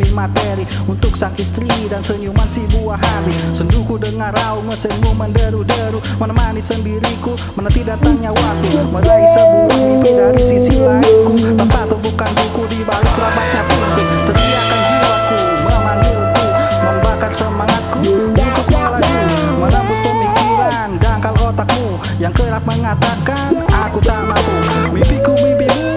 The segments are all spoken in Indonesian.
demi materi Untuk sang istri dan senyuman si buah hati. Senduku dengar raung mesinmu menderu-deru Menemani sendiriku menanti datangnya waktu. Meraih sebuah mimpi dari sisi lainku. Tanpa tumpukan buku di balik rabatnya pintu. Teriakan jiwaku memanggilku Membakar semangatku. Untuk melaju Menembus pemikiran dangkal otakmu. Yang kerap mengatakan aku tak mampu. Mimpiku mimpimu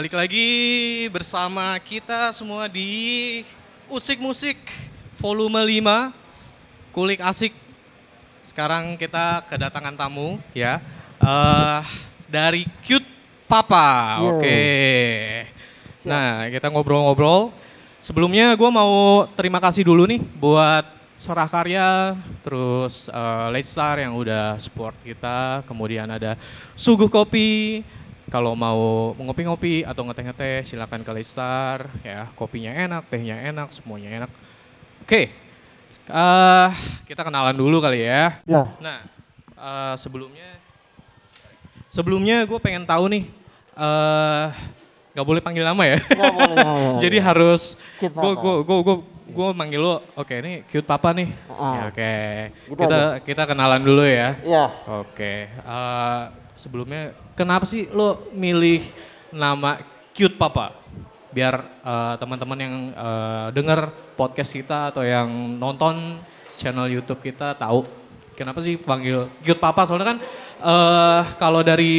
balik lagi bersama kita semua di Usik Musik volume 5 Kulik Asik. Sekarang kita kedatangan tamu ya. eh dari Cute Papa. Oke. Nah, kita ngobrol-ngobrol. Sebelumnya gue mau terima kasih dulu nih buat Serah Karya, terus eh, Late Star yang udah support kita, kemudian ada Suguh Kopi, kalau mau ngopi-ngopi atau ngeteh-ngeteh silakan ke Late Star, ya kopinya enak, tehnya enak, semuanya enak. Oke, eh, kita kenalan dulu kali ya. Ya, Nah, eh, sebelumnya sebelumnya gue pengen tahu nih, eh nggak boleh panggil nama ya. nggak boleh. nggak boleh. Jadi harus gue gue gue gue gue manggil lo, oke ini cute papa nih. Ah. Ya, oke, Gitu kita kita kenalan dulu ya. Ya, Oke, eh, sebelumnya kenapa sih lo milih nama cute papa? Biar eh, teman-teman yang eh, denger podcast kita atau yang nonton channel YouTube kita tahu kenapa sih panggil cute papa? Soalnya kan eh, kalau dari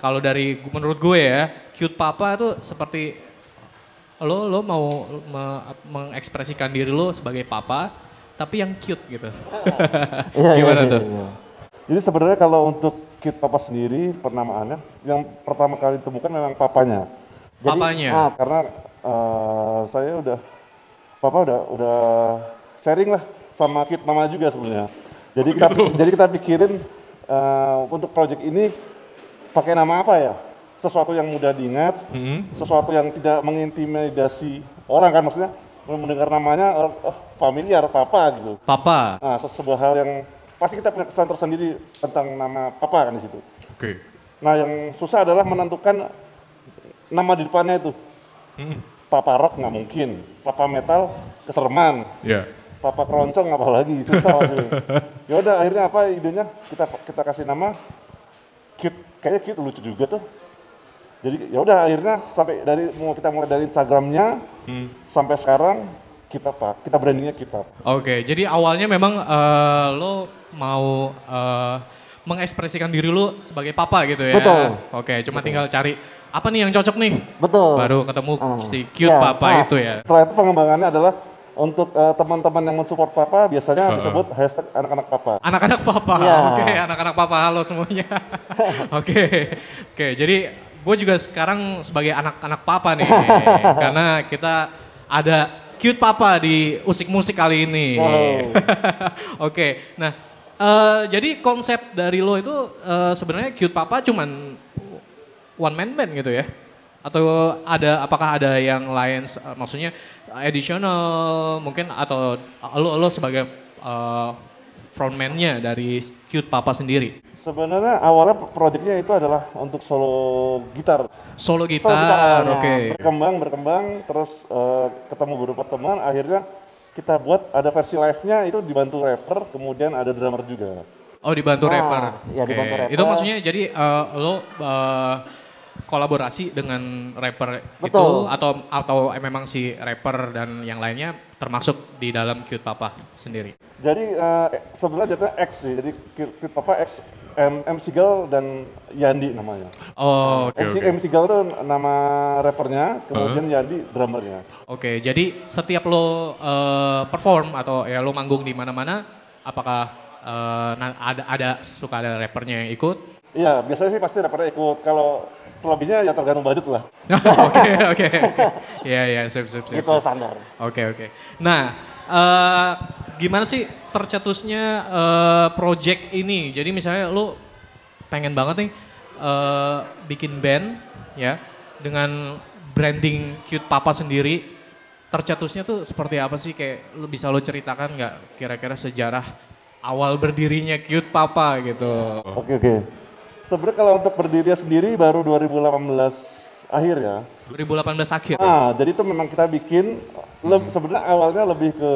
kalau dari menurut gue ya, cute papa itu seperti lo lo mau me- mengekspresikan diri lo sebagai papa tapi yang cute gitu. Iya, iya, Gimana iya, tuh? iya. Jadi sebenarnya kalau untuk Kid Papa sendiri penamaannya yang pertama kali ditemukan memang papanya. Jadi, Papanya? ah, karena eh, saya udah Papa udah udah sharing lah sama Kid Mama juga sebenarnya. Jadi kita jadi kita pikirin eh, untuk project ini pakai nama apa ya? Sesuatu yang mudah diingat, sesuatu yang tidak mengintimidasi orang kan maksudnya mendengar namanya oh, familiar papa gitu. Papa. Nah, se- sebuah hal yang pasti kita punya kesan tersendiri tentang nama papa kan di situ. Oke. Nah, yang susah adalah menentukan nama di depannya itu. Papa rock nggak mungkin, papa metal keserman, Ya. papa keroncong apalagi susah waktu. Ya udah akhirnya apa idenya kita kita kasih nama cute, kayaknya cute lucu juga tuh. Jadi ya udah akhirnya sampai dari mau kita mulai dari Instagramnya sampai sekarang kita pak kita brandingnya kita. Oke, jadi awalnya memang eh, lo mau eh, mengekspresikan diri lo sebagai papa gitu ya. Betul. Oke, cuma tinggal cari apa nih yang cocok nih. Betul. Baru ketemu Hmm. si cute Ya, papa pas. itu ya. Setelah itu pengembangannya adalah untuk eh, teman-teman yang mensupport papa biasanya disebut hashtag anak-anak papa. Anak-anak papa, Ya. oke anak-anak papa halo semuanya. oke, oke jadi gue juga sekarang sebagai anak-anak papa nih, karena kita ada cute papa di usik musik kali ini. Wow. oke, nah eh, jadi konsep dari lo itu eh, sebenarnya cute papa cuman one man band gitu ya? Atau ada apakah ada yang lain eh, maksudnya additional mungkin atau lo lo sebagai eh, frontman-nya dari Cute Papa sendiri? Sebenarnya awalnya proyeknya itu adalah untuk solo gitar. Solo gitar, oke. Berkembang, berkembang, terus eh, ketemu beberapa teman, akhirnya kita buat ada versi live-nya itu dibantu rapper, kemudian ada drummer juga. Oh dibantu Nah, rapper. iya, Oke. dibantu rapper. Itu maksudnya jadi eh, lo eh, kolaborasi dengan rapper itu Betul. atau atau memang si rapper dan yang lainnya termasuk di dalam Cute Papa sendiri? Jadi eh, sebenarnya jatuhnya X sih, jadi Kid Papa X M, M Sigal dan Yandi namanya. Oh, Oke, MC, oke. M Sigal itu nama rappernya, kemudian Yandi drummernya. Oke, jadi setiap lo eh, perform atau ya lo manggung di mana-mana, apakah na- ada ada suka ada rappernya yang ikut? Iya, biasanya sih pasti rappernya ikut. Kalau selebihnya ya tergantung budget lah. Oke, oke, oke. Iya, iya, sip, sip, sip. Itu standar. Oke, oke. Nah, eh, gimana sih tercetusnya eh, project ini? Jadi misalnya lo pengen banget nih eh, bikin band ya dengan branding Cute Papa sendiri. Tercetusnya tuh seperti apa sih? Kayak lo bisa lo ceritakan nggak kira-kira sejarah awal berdirinya Cute Papa gitu? Oke, oke. Sebenarnya kalau untuk berdiri sendiri baru 2018 akhir ya. 2018 akhir. Nah, jadi itu memang kita bikin le- sebenarnya awalnya lebih ke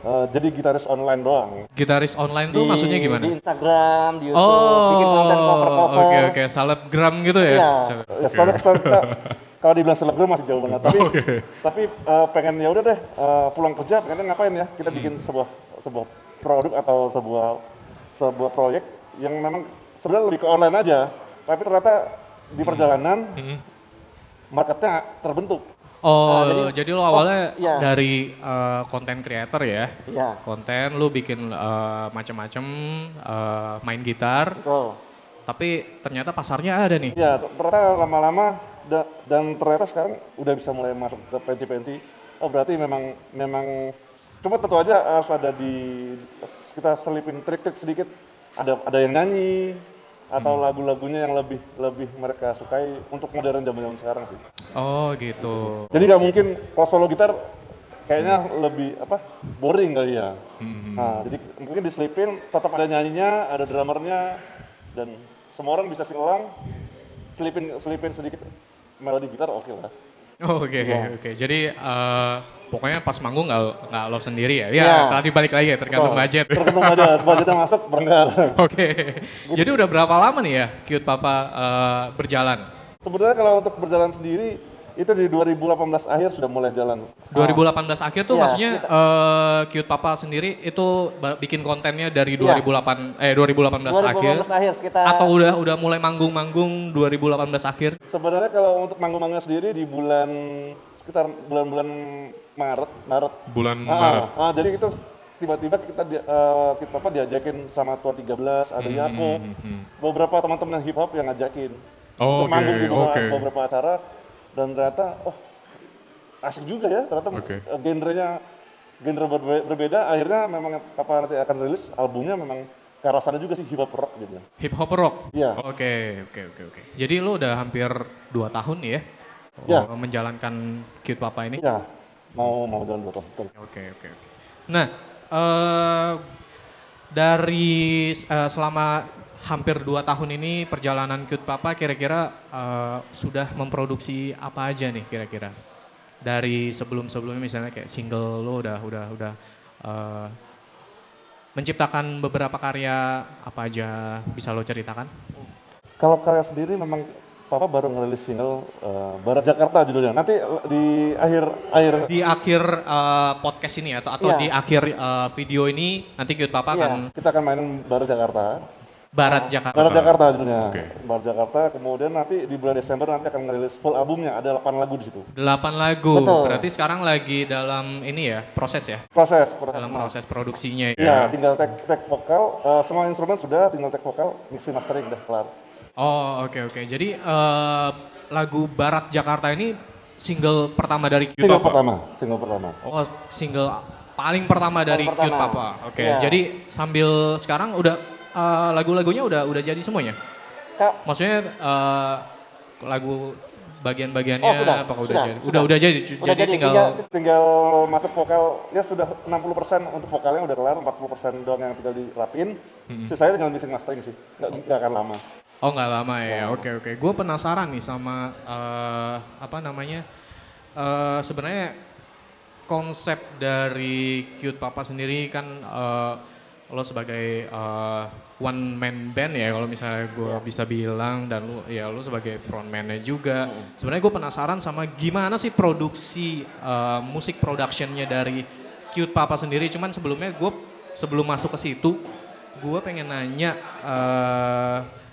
eh, jadi gitaris online doang. Gitaris online tuh maksudnya gimana? Di Instagram, di YouTube, bikin konten Oh, cover-cover. oke oke, selebgram gitu ya? Iya. Seleb- Ya, soalnya soalnya kalau dibilang selebgram masih jauh banget. Tapi tapi eh, pengen ya udah deh eh, pulang kerja pengen ngapain ya? Kita bikin sebuah sebuah produk atau sebuah sebuah proyek yang memang sebenarnya lebih ke online aja. Tapi ternyata di perjalanan marketnya terbentuk. Oh, Nah, jadi, lo awalnya iya. dari eh, konten creator ya? Iya, Konten lu bikin eh, macam-macam eh, main gitar, betul. tapi ternyata pasarnya ada nih. Ya, ternyata lama-lama da- dan ternyata sekarang udah bisa mulai masuk ke pensi-pensi. Oh berarti memang memang cuma tentu aja harus ada di kita selipin trik-trik sedikit. Ada ada yang nyanyi atau lagu-lagunya yang lebih lebih mereka sukai untuk modern zaman-zaman sekarang sih. Oh gitu. Jadi nggak mungkin kalau solo gitar kayaknya lebih apa boring kali ya. Nah, jadi mungkin diselipin tetap ada nyanyinya, ada drummernya dan semua orang bisa sing along. Selipin selipin sedikit melodi gitar oke lah. Oh, Oke Iya. oke. Jadi eh, pokoknya pas manggung nggak nggak lo sendiri ya? Ya Iya. tadi balik lagi ya tergantung Betul. budget. Tergantung budget, budgetnya masuk berangkat. Oke. Jadi udah berapa lama nih ya Cute Papa eh, berjalan? Sebenarnya kalau untuk berjalan sendiri itu di 2018 akhir sudah mulai jalan. 2018 akhir tuh Iya, maksudnya eh, Cute Papa sendiri itu bikin kontennya dari 2008 eh 2018, akhir 2018 akhir sekitar atau udah udah mulai manggung-manggung 2018 akhir? Sebenarnya kalau untuk manggung-manggung sendiri di bulan sekitar bulan-bulan Maret, Maret. Bulan Ah, Maret. ah, jadi itu tiba-tiba kita di, eh, kita apa diajakin sama tua 13 ada Yako, beberapa teman-teman hip hop yang ngajakin Oh, untuk manggung oke, di oke. beberapa acara dan ternyata oh asik juga ya ternyata Oke. eh, genrenya genre berbe- berbeda akhirnya memang apa nanti akan rilis albumnya memang ke arah sana juga sih hip hop rock gitu. Hip hop rock. Iya. Oke, oke, oke, oke. Jadi lo udah hampir dua tahun ya? Iya. oh, menjalankan Cute Papa ini? Iya, mau mau jalan betul. betul. Oke, oke, oke. Nah, eh dari eh, selama hampir dua tahun ini perjalanan Cute Papa kira-kira eh, sudah memproduksi apa aja nih kira-kira? Dari sebelum-sebelumnya misalnya kayak single lo udah udah udah eh, menciptakan beberapa karya apa aja bisa lo ceritakan? Kalau karya sendiri memang Papa baru ngerilis single eh, Barat Jakarta judulnya. Nanti di akhir akhir Di akhir eh, podcast ini atau atau Iya. di akhir eh, video ini nanti Cute Papa Iya. akan kita akan mainin Barat Jakarta. Barat Jakarta. Barat Jakarta judulnya. Oke. Barat Jakarta. Kemudian nanti di bulan Desember nanti akan ngerilis full albumnya. Ada 8 lagu di situ. Delapan lagu. Betul. Berarti sekarang lagi dalam ini ya proses ya, Proses, proses. dalam proses produksinya Iya, ya. tinggal tag tag vokal. eh, semua instrumen sudah, tinggal tag vokal, mixing mastering udah kelar. Oh oke oke. Jadi eh, lagu Barat Jakarta ini single pertama dari Cute Single Papa. pertama, single pertama. Oh single paling pertama dari Paling Cute pertama. Papa. Oke. Iya. Jadi sambil sekarang udah eh, lagu-lagunya udah udah jadi semuanya. Kak, Maksudnya eh, lagu bagian-bagiannya Oh, sudah, apakah udah sudah, jadi? sudah. Udah udah jadi. Udah jadi jadi, tinggal, tinggal- Tinggal masuk vokal, ya sudah 60% untuk vokalnya udah kelar, 40% doang yang tinggal dirapiin. Sisanya tinggal mixing mastering sih, nggak, nggak akan lama. Oh nggak lama ya, oke oke. Gue penasaran nih sama eh, apa namanya. eh Sebenarnya konsep dari Cute Papa sendiri kan eh, lo sebagai eh, one man band ya kalau misalnya gue bisa bilang dan lo ya lo sebagai frontman-nya juga. Sebenarnya gue penasaran sama gimana sih produksi eh, musik productionnya dari Cute Papa sendiri. Cuman sebelumnya gue sebelum masuk ke situ gue pengen nanya. eh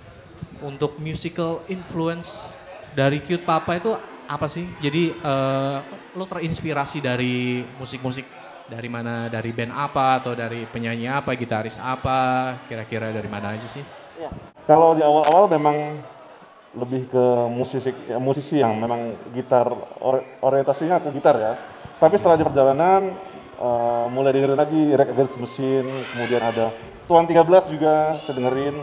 untuk musical influence dari Cute Papa itu apa sih? Jadi eh, lo terinspirasi dari musik-musik dari mana? Dari band apa atau dari penyanyi apa, gitaris apa? Kira-kira dari mana aja sih? iya. Kalau di awal-awal memang lebih ke musisi ya, musisi yang memang gitar ori- orientasinya ke gitar ya. Tapi setelah di perjalanan eh, mulai dengerin lagi Rage Against the Machine, kemudian ada Tuan 13 juga saya dengerin.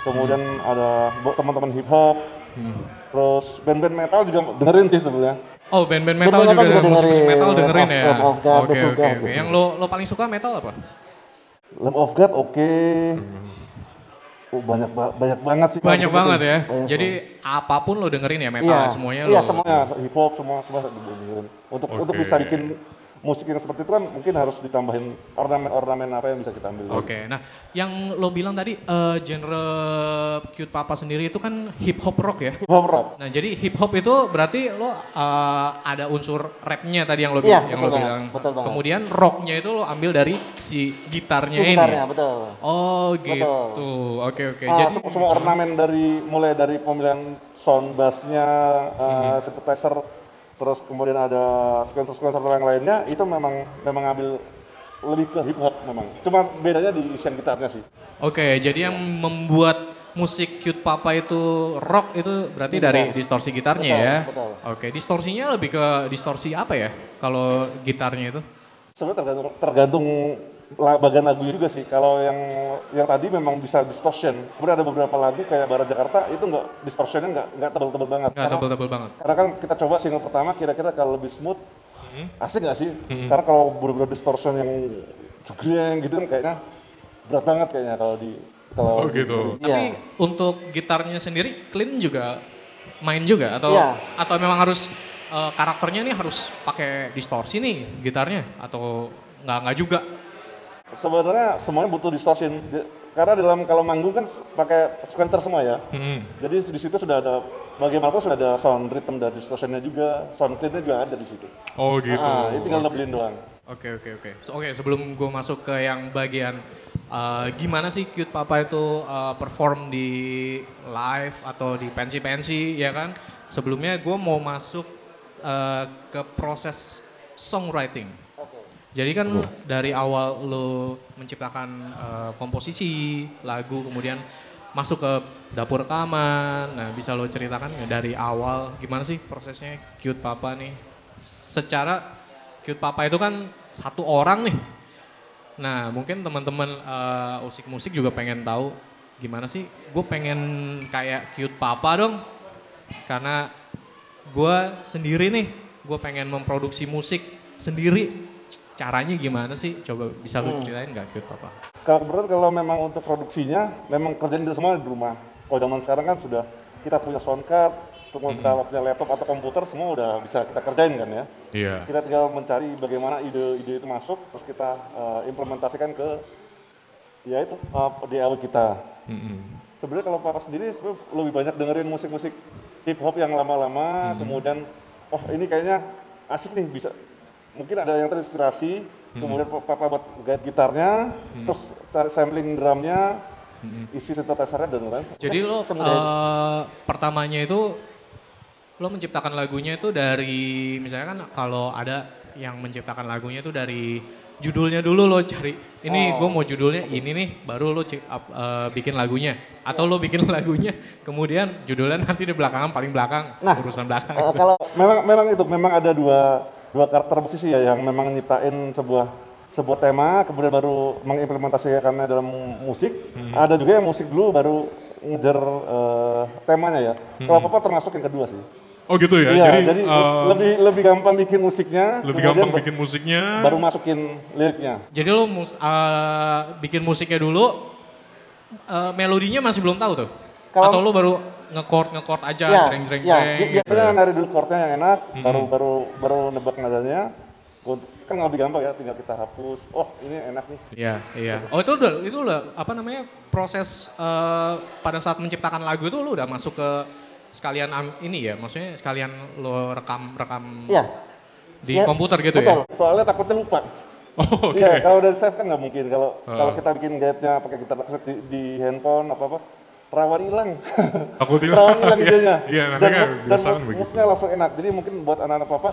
Kemudian ada bo- teman-teman hip hop. Terus band-band metal juga dengerin sih sebenarnya. Oh band-band metal Band juga metal juga musik-musik metal dengerin ya? Oke oke oke. Yang lo lo paling suka metal apa? Lamb of God oke. Oh, banyak ba- banyak banget sih. Banyak banget ya. Banyak Jadi apa pun lo dengerin ya metal Iya. semuanya Iya lo. semuanya hip hop semua semua dengerin. Untuk untuk Oke. bisa bikin musik yang seperti itu kan mungkin harus ditambahin ornamen-ornamen apa yang bisa kita ambil. Oke, nah yang lo bilang tadi eh, genre Cute Papa sendiri itu kan hip hop rock ya? Hip hop rock. Nah jadi hip hop itu berarti lo uh, ada unsur rapnya tadi yang lo, Iya, yang betul lo banget, bilang. betul banget. Kemudian rocknya itu lo ambil dari si gitarnya ini. Gitarnya, betul. Oh gitu. Oke oke. Ah, Jadi sem- semua ornamen dari mulai dari pemilihan sound bassnya, uh, synthesizer, terus kemudian ada sequencer-sequencer yang lainnya itu memang memang ambil lebih ke hip hop memang. Cuma bedanya di isian gitarnya sih. oke. Jadi yang membuat musik Cute Papa itu rock itu berarti dari distorsi gitarnya Betul, ya. betul. Oke. Distorsinya lebih ke distorsi apa ya? Kalau gitarnya itu? Sebenarnya tergantung tergantung bagian lagunya juga sih. Kalau yang yang tadi memang bisa distortion. Kemudian ada beberapa lagu kayak Barat Jakarta itu nggak distortionnya nggak nggak tebel-tebel banget. Nggak tebel-tebel banget. Karena kan kita coba single pertama kira-kira kalau lebih smooth, asik nggak sih? Karena kalau bener-bener distortion yang jegreng gitu kan kayaknya berat banget kayaknya kalau di kalau Oh, gitu. di- Tapi Iya. untuk gitarnya sendiri clean juga main juga atau Iya. atau memang harus eh, karakternya nih harus pakai distorsi nih gitarnya atau nggak nggak juga? Sebenarnya semuanya butuh distortion. Di- Karena dalam kalau manggung kan pakai sequencer semua ya. Jadi di situ sudah ada bagaimanapun sudah ada sound rhythm dan distortionnya juga, sound cleannya juga ada di situ. Oh gitu. Ah, ini tinggal nebelin doang. Oke oke oke. So, Oke sebelum gue masuk ke yang bagian eh, gimana sih Cute Papa itu eh, perform di live atau di pensi-pensi ya kan? Sebelumnya gue mau masuk eh, ke proses songwriting. Jadi kan dari awal lo menciptakan eh, komposisi lagu kemudian masuk ke dapur rekaman. Nah bisa lo ceritakan nggak dari awal gimana sih prosesnya Cute Papa nih? Secara Cute Papa itu kan satu orang nih. Nah mungkin teman-teman uh, usik musik juga pengen tahu gimana sih gue pengen kayak cute papa dong. Karena gue sendiri nih, gue pengen memproduksi musik sendiri. Caranya gimana sih? Coba bisa lu ceritain nggak cute papa? Kalau kebetulan kalau memang untuk produksinya, memang kerjaan di semua di rumah. Kalau zaman sekarang kan sudah kita punya sound card, untuk kita punya laptop atau komputer semua udah bisa kita kerjain kan ya. Iya. Kita tinggal mencari bagaimana ide-ide itu masuk, terus kita uh, implementasikan ke ya itu uh, DAW kita. Mm-mm. Sebenarnya kalau papa sendiri sebenarnya lebih banyak dengerin musik-musik hip hop yang lama-lama, kemudian oh ini kayaknya asik nih bisa mungkin ada yang terinspirasi, kemudian papa buat guide gitarnya, terus cari sampling drumnya, isi synthesizer-nya dan lain-lain. Jadi lo eh, pertamanya itu lo menciptakan lagunya itu dari misalnya kan kalau ada yang menciptakan lagunya itu dari judulnya dulu lo cari ini gue mau judulnya ini nih baru lo cip- up- eh, bikin lagunya. Atau lo bikin lagunya kemudian judulnya nanti di belakangan paling belakang Nah, urusan belakang. Eh, kalau memang memang itu memang ada dua dua karakter musisi ya yang memang nyiptain sebuah sebuah tema kemudian baru mengimplementasikannya dalam musik. Ada juga yang musik dulu baru ngejar eh, temanya ya. Kalau papa termasuk yang kedua sih. Oh gitu ya. Iya, jadi jadi eh, lebih lebih gampang bikin musiknya lebih gampang bikin musiknya. baru masukin liriknya. Jadi lo mus- eh, bikin musiknya dulu eh, melodinya masih belum tahu tuh? Kalau- atau lo baru ngekord ngekord aja Iya, Ya, jreng jreng ya, jreng Bi- biasanya nyari dulu chordnya yang enak baru baru baru nebak nadanya kan lebih gampang ya tinggal kita hapus oh ini enak nih Iya, iya. Oh itu udah itu udah apa namanya proses eh, pada saat menciptakan lagu itu lu udah masuk ke sekalian ini ya, maksudnya sekalian lo rekam rekam ya di Ya, komputer gitu betul. ya. soalnya takutnya lupa Oh, oke. Iya, kalau dari save kan nggak mungkin. Kalau Ah. kalau kita bikin guide-nya pakai gitar di, di handphone apa apa, rawan hilang. Takut hilang. rawan hilang idenya. Iya, nanti dan kan mood- begitu. moodnya langsung enak. Jadi mungkin buat anak-anak papa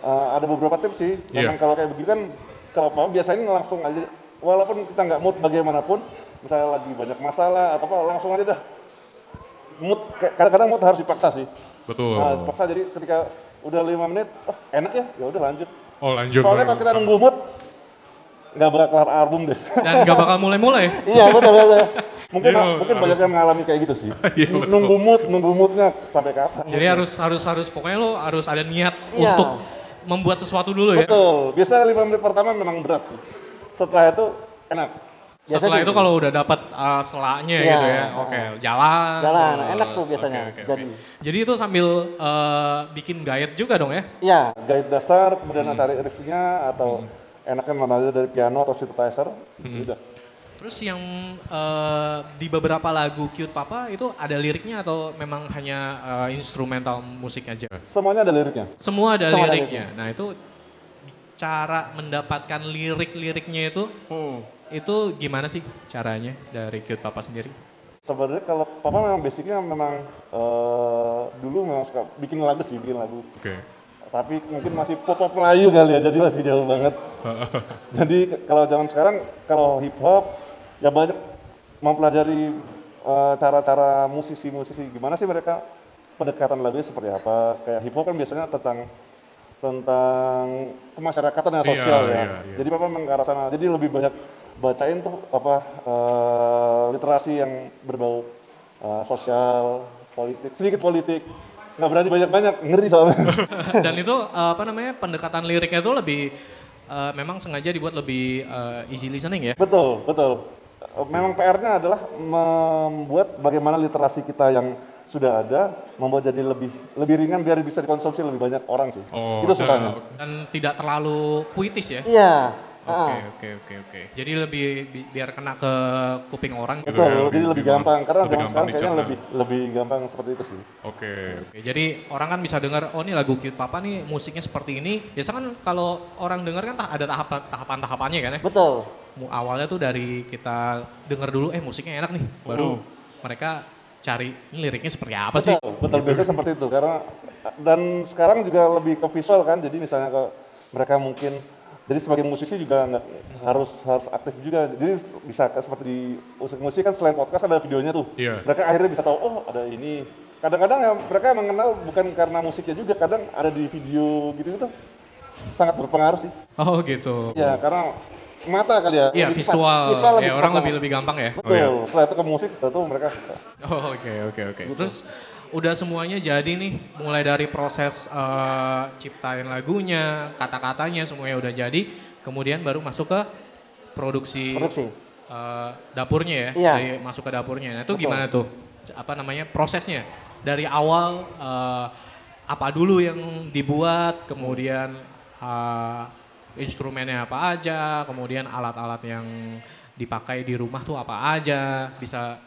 eh, ada beberapa tips sih. Iya. Memang kalau kayak begitu kan kalau papa biasanya langsung aja, walaupun kita nggak mood bagaimanapun, misalnya lagi banyak masalah atau apa, langsung aja dah. Mood kadang-kadang mood harus dipaksa sih. Betul. Nah, dipaksa jadi ketika udah lima menit, oh enak ya, ya udah lanjut. Oh lanjut. Soalnya kalau kita nunggu mood, nggak bakal kelar album deh. Dan gak bakal mulai-mulai. iya betul betul. Mungkin Iya, mungkin harus- banyak yang mengalami kayak gitu sih. Iya, betul. nunggu mood, nunggu moodnya sampai kapan? Jadi harus harus harus pokoknya lo harus ada niat Iya. untuk membuat sesuatu dulu ya. Betul. Biasanya lima menit pertama memang berat sih. Setelah itu enak. Setelah Biasa itu sih. kalau udah dapat uh, selaknya Iya. gitu ya, oke jalan. Jalan, terus. enak tuh biasanya, oke, oke. jadi. Jadi itu sambil uh, bikin guide juga dong ya? ya Guide dasar, kemudian tarik riffnya atau enaknya mana aja dari piano atau synthesizer. Udah. Terus yang uh, di beberapa lagu Cute Papa itu ada liriknya atau memang hanya uh, instrumental musik aja? Semuanya ada liriknya. Semua ada Semua ada liriknya. Nah itu cara mendapatkan lirik-liriknya itu hmm. itu gimana sih caranya dari Cute Papa sendiri? Sebenarnya kalau papa memang basicnya memang eh, dulu memang suka bikin lagu sih, bikin lagu. Oke. Tapi mungkin masih pop-pop Melayu kali ya, jadi masih jauh banget. jadi kalau zaman sekarang kalau hip hop ya banyak mempelajari eh, cara-cara musisi-musisi gimana sih mereka pendekatan lagunya seperti apa. Kayak hip hop kan biasanya tentang tentang kemasyarakatan dan Iya, sosial ya. iya, iya. Jadi papa memang ke arah sana. Jadi lebih banyak bacain tuh apa eh, literasi yang berbau eh, sosial, politik, sedikit politik. Nggak berani banyak-banyak, ngeri soalnya. Dan itu uh, apa namanya pendekatan liriknya itu lebih uh, memang sengaja dibuat lebih uh, easy listening ya. Betul, betul. Eh, Memang PR-nya adalah membuat bagaimana literasi kita yang sudah ada membuat jadi lebih lebih ringan biar bisa dikonsumsi lebih banyak orang sih. Oh, Itu susahnya. Dan tidak terlalu puitis ya. iya Oke oke oke oke. Jadi lebih bi- biar kena ke kuping orang. Gitu Betul, ya, jadi lebih- lebih gampang karena lebih gampang sekarang kayaknya lebih lebih gampang seperti itu sih. Oke. Oke, jadi orang kan bisa dengar, oh ini lagu Cute Papa nih musiknya seperti ini. Biasa kan kalau orang dengar kan ada tahapan tahapan tahapannya kan ya. betul Awalnya tuh dari kita dengar dulu, eh musiknya enak nih, baru mereka cari ini liriknya seperti apa sih? Betul, betul biasanya seperti itu karena dan sekarang juga lebih ke visual kan. Jadi misalnya ke mereka mungkin jadi sebagai musisi juga nggak harus harus aktif juga. Jadi bisa seperti di musik musik kan selain podcast ada videonya tuh. Iya. Mereka akhirnya bisa tahu oh ada ini. Kadang-kadang ya mereka mengenal bukan karena musiknya juga, kadang ada di video gitu gitu. sangat berpengaruh sih. Oh gitu. Ya karena mata kali ya. Iya visual, Visual lebih ya orang lebih lebih gampang ya. Betul. iya. Setelah itu ke musik, setelah itu mereka suka. Oh oke oke oke. Terus udah semuanya jadi nih, mulai dari proses eh, ciptain lagunya, kata-katanya semuanya udah jadi, kemudian baru masuk ke produksi, Produksi. eh, dapurnya ya, Iya. dari masuk ke dapurnya. Nah itu gimana tuh, apa namanya prosesnya dari awal eh, apa dulu yang dibuat, kemudian eh, instrumennya apa aja, kemudian alat-alat yang dipakai di rumah tuh apa aja, bisa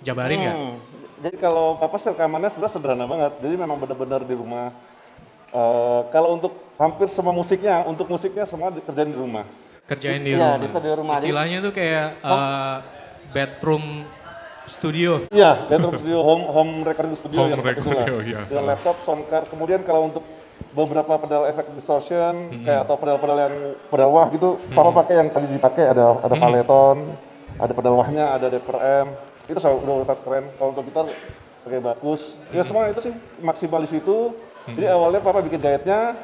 dijabarin nggak? Hmm. Jadi kalau apa rekamannya sebenarnya sederhana banget. Jadi memang benar-benar di rumah. Eh, kalau untuk hampir semua musiknya, untuk musiknya semua dikerjain di rumah. kerjain di Iya, rumah. di studio rumah. Istilahnya tuh kayak uh, bedroom studio. Iya, bedroom studio, home home recording studio Home ya recording, iya. Dengan laptop, sound card. Kemudian kalau untuk beberapa pedal efek distortion, kayak atau pedal-pedal yang pedal wah gitu, papa pakai yang tadi dipakai ada ada paleton, ada pedal wahnya, ada deper M. Itu udah sangat keren. Kalau untuk gitar pakai bagus. Ya semua itu sih maksimal di situ. Jadi awalnya papa bikin guide-nya,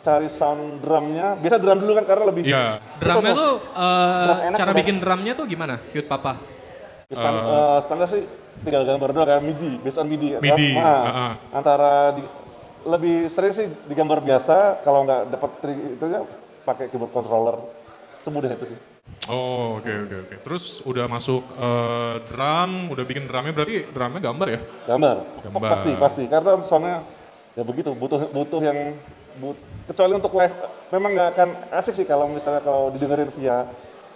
cari sound drumnya. Biasa drum dulu kan karena lebih Iya. Drumnya tuh uh, Drum enak cara bikin drumnya tuh gimana? Cute papa. Stan- eh, standar sih tinggal gambar doang kayak MIDI, based on MIDI. MIDI, Nah, ah-ah. Antara di, lebih sering sih digambar biasa, kalau nggak dapat trik itu ya pakai keyboard controller. Semudah itu sih. Oh oke oke oke. Terus udah masuk eh, drum, udah bikin drumnya berarti drumnya gambar ya? Gambar. Gambar. Pasti, pasti. Karena soalnya ya begitu, butuh butuh yang but- kecuali untuk live memang nggak akan asik sih kalau misalnya kalau didengerin via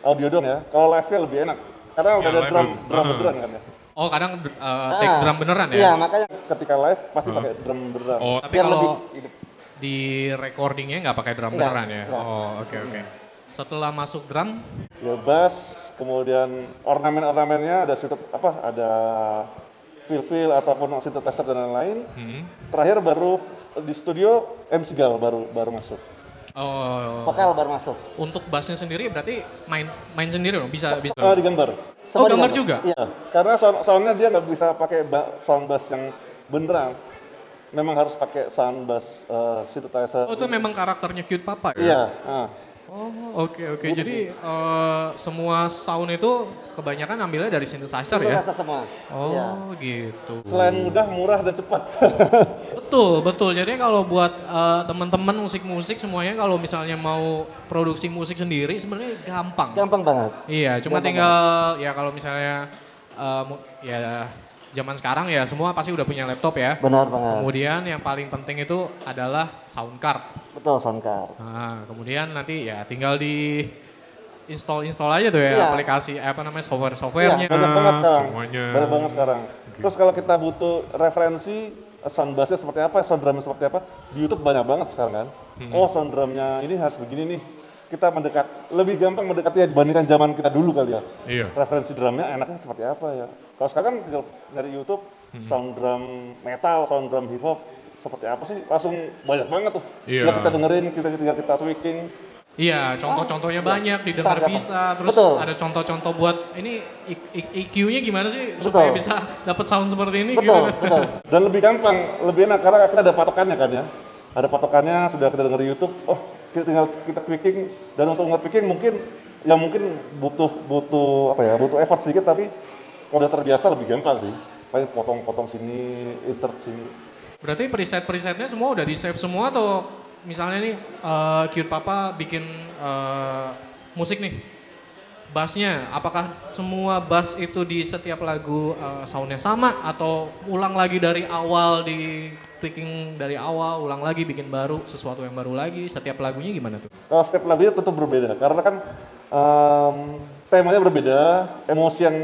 audio dong ya. Kalau live-nya lebih enak. Karena udah Ya, ada live drum, drum ah. beneran kan ya. Oh kadang uh, take drum beneran ya? Iya, makanya Ketika live pasti pakai drum beneran. Oh Tapi kalau di recordingnya nggak pakai drum Nggak, beneran ya? nggak. Oh oke oke. Setelah masuk drum, ya bass kemudian ornamen-ornamennya ada situ apa ada feel-feel ataupun synthesizer dan lain-lain Hmm. terakhir baru di studio MC Gal baru baru masuk oh vokal baru masuk. untuk bassnya sendiri berarti main main sendiri dong? Bisa bisa. Ah, digambar Oh Semua gambar digambar. juga? Iya. Nah, karena sound, soundnya dia nggak bisa pakai ba- sound bass yang beneran memang harus pakai sound bass eh, synthesizer Oh itu memang karakternya cute papa ya? iya ah. Oh oke oke. Jadi eh, semua sound itu kebanyakan ambilnya dari synthesizer Itu ya? rasa semua. Oh gitu. selain mudah murah dan cepat Betul, betul. Jadi kalau buat eh, teman-teman musik-musik semuanya kalau misalnya mau produksi musik sendiri sebenarnya gampang. Gampang banget. Iya, cuma tinggal ya kalau misalnya mu- ya zaman sekarang ya semua pasti udah punya laptop ya. Benar banget. Kemudian yang paling penting itu adalah sound card. Betul soundcard. Nah, kemudian nanti ya tinggal di install install aja tuh ya Iya. aplikasi eh, apa namanya software softwarenya. banyak banget sekarang semuanya. banyak banget sekarang terus kalau kita butuh referensi sound bassnya seperti apa sound drumnya seperti apa di YouTube banyak banget sekarang kan oh sound drumnya ini harus begini nih kita mendekat lebih gampang mendekati dibandingkan zaman kita dulu kali ya Iya. referensi drumnya enaknya seperti apa ya kalau sekarang kan dari YouTube sound drum metal sound drum hip hop seperti apa sih langsung banyak banget tuh Iya. tinggal kita dengerin kita tinggal kita tweaking Iya, contoh-contohnya banyak, didengar Sangat bisa, terus Betul. ada contoh-contoh buat ini EQ-nya gimana sih supaya Betul. bisa dapat sound seperti ini Betul, gitu. betul. dan lebih gampang lebih enak karena kita ada patokannya kan ya ada patokannya sudah kita dengar di YouTube oh kita tinggal kita tweaking dan untuk nge-tweaking mungkin yang mungkin butuh butuh apa ya butuh effort sedikit tapi kalau udah terbiasa lebih gampang sih paling potong-potong sini insert sini Berarti preset-presetnya semua udah di-save semua atau misalnya nih eh, Cute Papa bikin eh, musik nih. Bassnya, apakah semua bass itu di setiap lagu eh, soundnya sama? Atau ulang lagi dari awal di tweaking dari awal, ulang lagi bikin baru, sesuatu yang baru lagi, setiap lagunya gimana tuh? kalau setiap lagunya tentu berbeda. Karena kan em, temanya berbeda emosi yang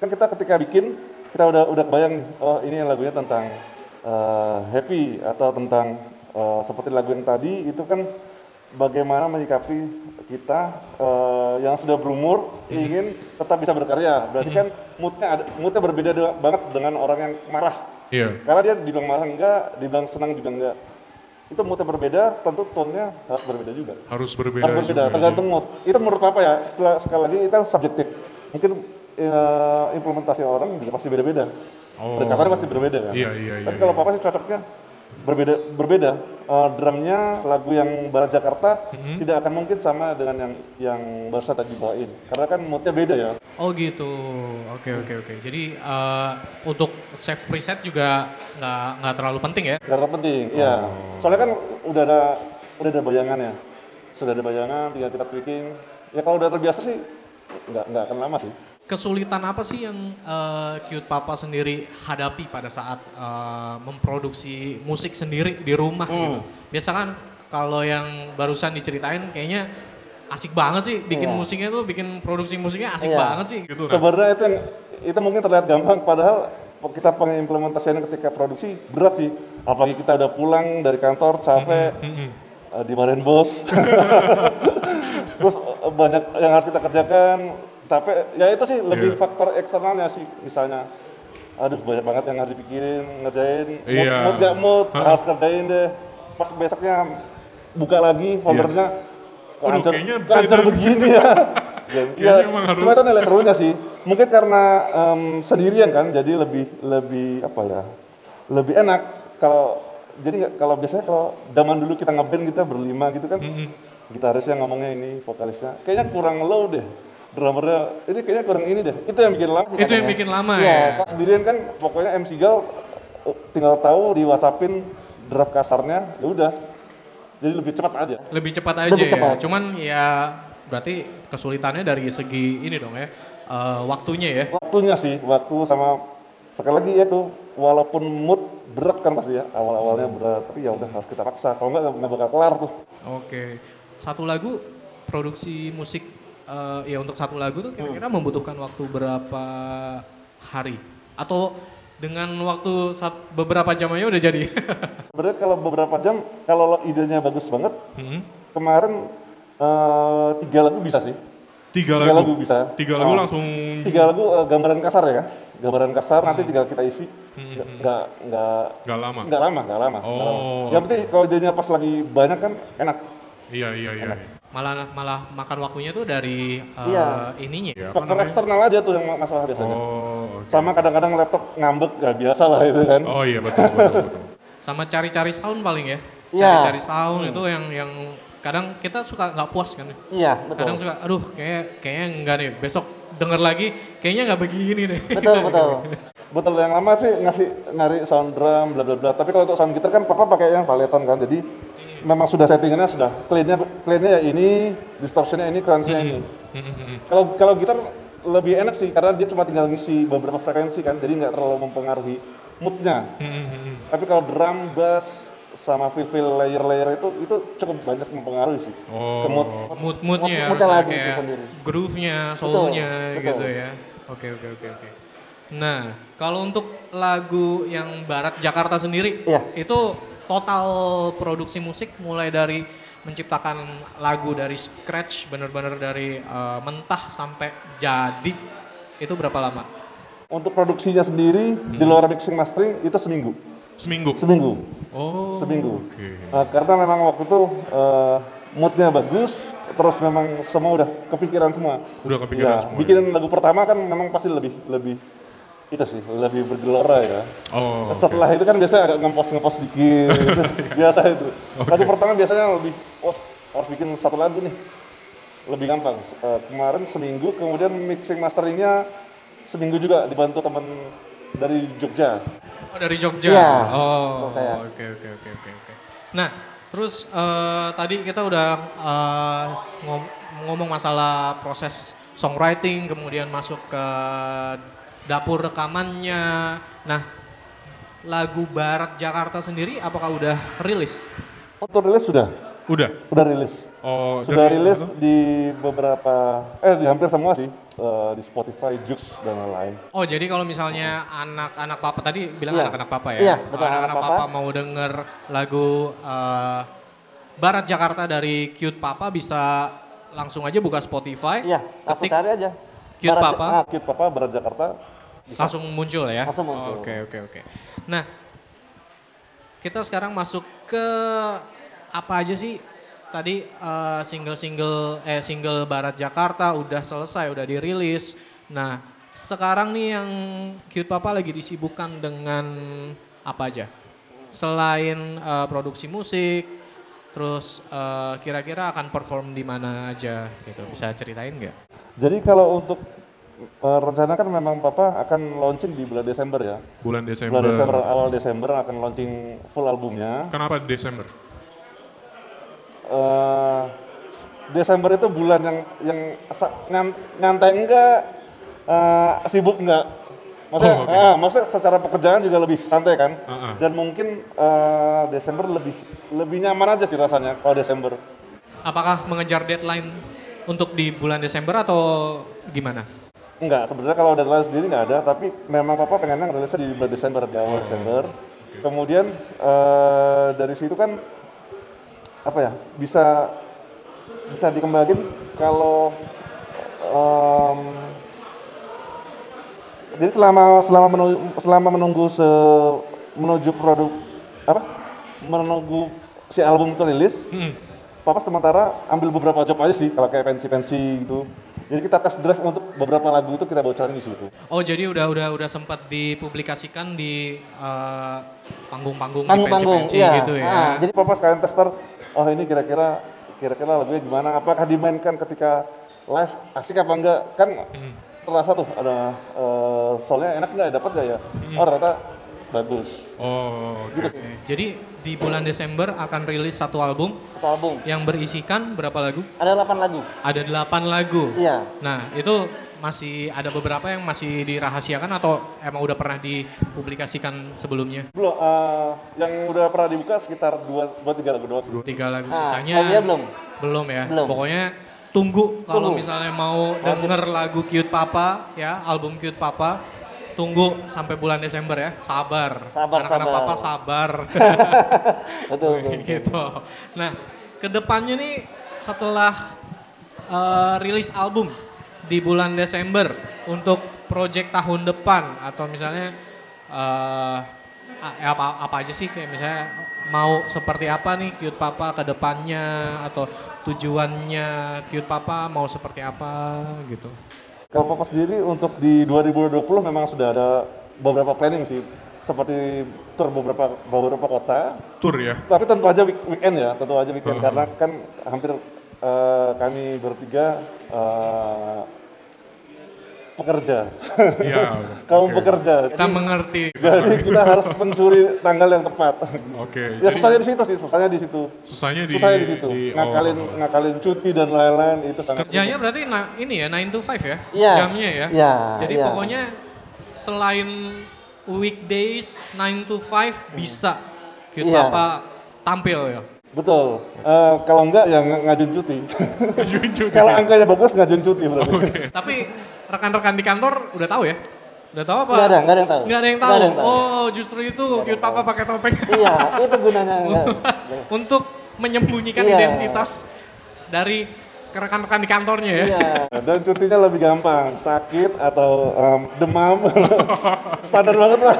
kan kita ketika bikin kita udah udah bayang oh ini lagunya tentang eh, happy atau tentang eh, seperti lagu yang tadi itu kan bagaimana menyikapi kita eh, yang sudah berumur ingin tetap bisa berkarya berarti kan moodnya ada moodnya berbeda de- banget dengan orang yang marah Iya. karena dia dibilang marah enggak dibilang senang juga enggak itu moodnya berbeda tentu tone-nya harus berbeda juga Harus berbeda. harus berbeda, juga. tergantung mood. Itu menurut apa ya? Setelah, sekali lagi itu kan subjektif. Mungkin ya, implementasi orang juga pasti beda-beda. Oh. Pendekatannya pasti berbeda kan. Iya, iya, iya, Tapi kalau iya. papa sih cocoknya berbeda berbeda. Eh, drumnya lagu yang Barat Jakarta Mm-hmm. tidak akan mungkin sama dengan yang yang barusan tadi bawain karena kan moodnya beda ya. Oh gitu. Oke oke oke. Jadi eh, untuk save preset juga nggak nggak terlalu penting ya? Karena penting, iya. Oh. Soalnya kan udah ada udah ada bayangan ya, sudah ada bayangan, tinggal kita tweaking. Ya kalau udah terbiasa sih nggak nggak akan lama sih. Kesulitan apa sih yang eh, Cute Papa sendiri hadapi pada saat eh, memproduksi musik sendiri di rumah gitu? Biasa kan kalau yang barusan diceritain kayaknya asik banget sih bikin musiknya tuh bikin produksi musiknya asik Iya. banget sih. Gitu kan? Sebenarnya itu yang itu mungkin terlihat gampang, padahal kita pengimplementasiannya ketika produksi berat sih. Apalagi kita udah pulang dari kantor capek, eh, dimarahin bos, terus banyak yang harus kita kerjakan, capek. Ya itu sih lebih Iya. faktor eksternalnya sih, misalnya. Aduh banyak banget yang harus dipikirin, ngerjain, mood, Iya. mood gak mood, harus kerjain deh. Pas besoknya buka lagi foldernya, kok Waduh, hancur, kayaknya kok hancur begini ya. ya, harus- cuma itu nilai serunya sih. Mungkin karena em, sendirian kan, jadi lebih lebih apa ya, lebih enak kalau jadi kalau biasanya kalau zaman dulu kita ngeband kita berlima gitu kan, gitarisnya ngomongnya ini, vokalisnya, kayaknya kurang low deh. Drummernya ini kayaknya kurang ini deh. Itu yang bikin lama sih. Itu yang ya. bikin lama Iya, ya. Pas sendirian kan pokoknya MC Gal eh, tinggal tahu di WhatsAppin draft kasarnya, ya udah. Jadi lebih cepat aja. Lebih cepat aja Lebih ya. cepat. Cuman ya berarti kesulitannya dari segi ini dong ya. eh, waktunya ya. Waktunya sih, waktu sama sekali lagi ya tuh, walaupun mood berat kan pasti ya, awal-awalnya berat, tapi ya udah harus kita paksa. Kalau nggak nggak bakal kelar tuh. Oke. Satu lagu produksi musik eh, ya untuk satu lagu tuh kira-kira membutuhkan waktu berapa hari? Atau dengan waktu sat- beberapa jam aja udah jadi? Sebenarnya kalau beberapa jam, kalau idenya bagus banget, Mhm. kemarin eh, tiga lagu bisa sih. Tiga Tiga lagu. lagu bisa. Tiga lagu Oh. langsung Tiga lagu eh, gambaran kasar ya, gambaran kasar nanti tinggal kita isi. Nggak nggak nggak nggak lama. nggak lama, nggak lama. nggak lama. Oh, Yang penting kalau idenya pas lagi banyak kan enak. Iya iya iya. Malah malah makan waktunya tuh dari eh, Iya. ininya. Iya, apa Faktor eksternal aja tuh yang masalah biasanya. Oh, oke. Sama kadang-kadang laptop ngambek, ya biasa lah itu kan. Oh iya betul betul betul. Sama cari-cari sound paling ya. Iya. Cari-cari sound itu yang yang kadang kita suka nggak puas kan. Iya, betul. Kadang suka, aduh kayak kayaknya enggak nih. Besok denger lagi, kayaknya nggak begini deh. Betul, betul. Betul yang lama sih ngasih nyari sound drum bla bla bla. Tapi kalau untuk sound gitar kan papa pakai yang paleton kan. Jadi memang sudah settingannya sudah cleannya cleannya ya ini, distortionnya ini, crunchnya ini. Kalau kalau gitar lebih enak sih karena dia cuma tinggal ngisi beberapa frekuensi kan. Jadi nggak terlalu mempengaruhi moodnya. Tapi kalau drum, bass sama fill layer-layer itu itu cukup banyak mempengaruhi sih Oh. ke mood. mood moodnya Mood- ya, harusnya lagu itu kayak sendiri. groove-nya, soul-nya betul. gitu ya. Oke oke oke oke. Nah, kalau untuk lagu yang Barat Jakarta sendiri, Iya. itu total produksi musik mulai dari menciptakan lagu dari scratch, bener-bener dari eh, mentah sampai jadi, itu berapa lama? Untuk produksinya sendiri di luar mixing mastering itu seminggu. Seminggu. Seminggu. Oh. Seminggu. Oke. Uh, karena memang waktu itu uh, moodnya bagus, terus memang semua udah kepikiran semua. Udah kepikiran Ya, semua, Bikin lagu pertama kan memang pasti lebih lebih itu sih lebih bergelora ya. Oh. Setelah itu kan biasanya agak ngempos ngempos dikit, gitu. biasa itu. Lagu pertama biasanya lebih, wah harus bikin satu lagu nih, lebih gampang. Uh, kemarin seminggu, kemudian mixing masteringnya seminggu juga dibantu teman dari Jogja. Oh dari Jogja. Iya, Oh, oke oke oke oke oke. Nah, terus eh, tadi kita udah eh, ngom- ngomong masalah proses songwriting, kemudian masuk ke dapur rekamannya. Nah, lagu Barat Jakarta sendiri apakah udah rilis? Untuk rilis sudah, Udah. udah rilis. Oh, Sudah dari- rilis di beberapa, eh di hampir semua sih, eh, di Spotify, Jux dan lain-lain. Oh, jadi kalau misalnya anak-anak papa tadi bilang Iya. anak-anak papa ya. Iya, betul, Anak-anak papa papa. mau denger lagu eh, Barat Jakarta dari Cute Papa bisa langsung aja buka Spotify. Iya, langsung ketik cari aja. Cute Barat- Papa. Ah, Kid Papa, Barat Jakarta, langsung muncul ya. Langsung muncul. Oke, oke, oke. Nah, kita sekarang masuk ke apa aja sih? Tadi eh, single-single eh single Barat Jakarta udah selesai, udah dirilis. Nah, sekarang nih yang Cute Papa lagi disibukkan dengan apa aja? selain eh, produksi musik, terus eh, kira-kira akan perform di mana aja gitu? Bisa ceritain nggak? Jadi kalau untuk uh, rencana kan memang Papa akan launching di bulan Desember ya. Bulan Desember. Bulan Desember, awal Desember akan launching full albumnya. Kenapa Desember? Eh, Desember itu bulan yang yang nyantai enggak, eh, sibuk enggak. Maksudnya, Oh, oke. ah, maksudnya secara pekerjaan juga lebih santai kan. Ah, ah. Dan mungkin eh, Desember lebih lebih nyaman aja sih rasanya kalau Desember. Apakah mengejar deadline untuk di bulan Desember atau gimana? Enggak, sebenarnya kalau deadline sendiri nggak ada, tapi memang Papa pengennya rilisnya di bulan Desember, di awal Desember. Kemudian eh, dari situ kan apa ya bisa bisa dikembangin kalau em, jadi selama selama menunggu, selama menunggu se, menuju produk apa menunggu si album itu rilis Papa sementara ambil beberapa job aja sih kalau kayak pensi-pensi gitu. Jadi kita tes drive untuk beberapa lagu itu kita bocorin di situ. Oh jadi udah udah udah sempat dipublikasikan di eh, panggung-panggung di pensi-pensi iya. gitu ya? Ah, Jadi Papa sekalian tester, oh ini kira-kira kira-kira lagunya gimana? Apakah dimainkan ketika live asik apa enggak? Kan terasa tuh ada eh, soalnya enak nggak? Dapat nggak ya? Oh ternyata bagus. Oh, oke. Oke, Jadi di bulan Desember akan rilis satu album Satu album. yang berisikan berapa lagu? Ada 8 lagu. Ada delapan lagu. Iya. Nah itu masih ada beberapa yang masih dirahasiakan atau emang udah pernah dipublikasikan sebelumnya? Belum, eh, yang udah pernah dibuka sekitar dua, dua tiga lagu doang. sih. Tiga lagu Nah, sisanya selebihnya belum. belum ya. Belum. Pokoknya tunggu kalau misalnya mau denger lagu Cute Papa ya, album Cute Papa, tunggu sampai bulan Desember ya. Sabar. Sabar, Anak-anak sabar. Papa sabar. Betul, betul. gitu. Nah, ke depannya nih setelah eh, rilis album di bulan Desember untuk project tahun depan atau misalnya a- apa apa aja sih kayak misalnya mau seperti apa nih Cute Papa ke depannya atau tujuannya Cute Papa mau seperti apa gitu. Kalau Papa sendiri untuk di 2020 memang sudah ada beberapa planning sih. Seperti tour beberapa beberapa kota, Tour ya? tapi tentu aja week- weekend ya, tentu aja weekend karena kan hampir eh, kami bertiga eh, pekerja, Iya. kaum oke. pekerja. Kita mengerti. Jadi kita harus mencuri tanggal yang tepat. Oke. ya jadi susahnya di situ sih, susahnya di situ. susahnya di, Susahnya di situ. di- oh, ngakalin oh. ngakalin cuti dan lain-lain itu sangat Kerjanya berarti na- ini ya 9 to 5 ya? Yes. Jamnya ya? Iya, Jadi iya. pokoknya selain weekdays 9 to 5 bisa Cute Iya. Papa tampil ya? Betul. Eh, kalau enggak ya ng- ngajuin cuti. Ngajuin cuti. kalau angkanya bagus ngajuin cuti berarti. Tapi rekan-rekan di kantor udah tahu ya? Udah tahu apa? Nggak ada, nggak ada yang tahu. Nggak ada yang tahu. ada yang tahu. Oh, justru itu Cute Papa pakai topeng. Iya, itu gunanya. enggak. Untuk menyembunyikan Iya. identitas dari rekan-rekan di kantornya ya. Iya. Dan cutinya lebih gampang, sakit atau em, demam. Standar banget lah.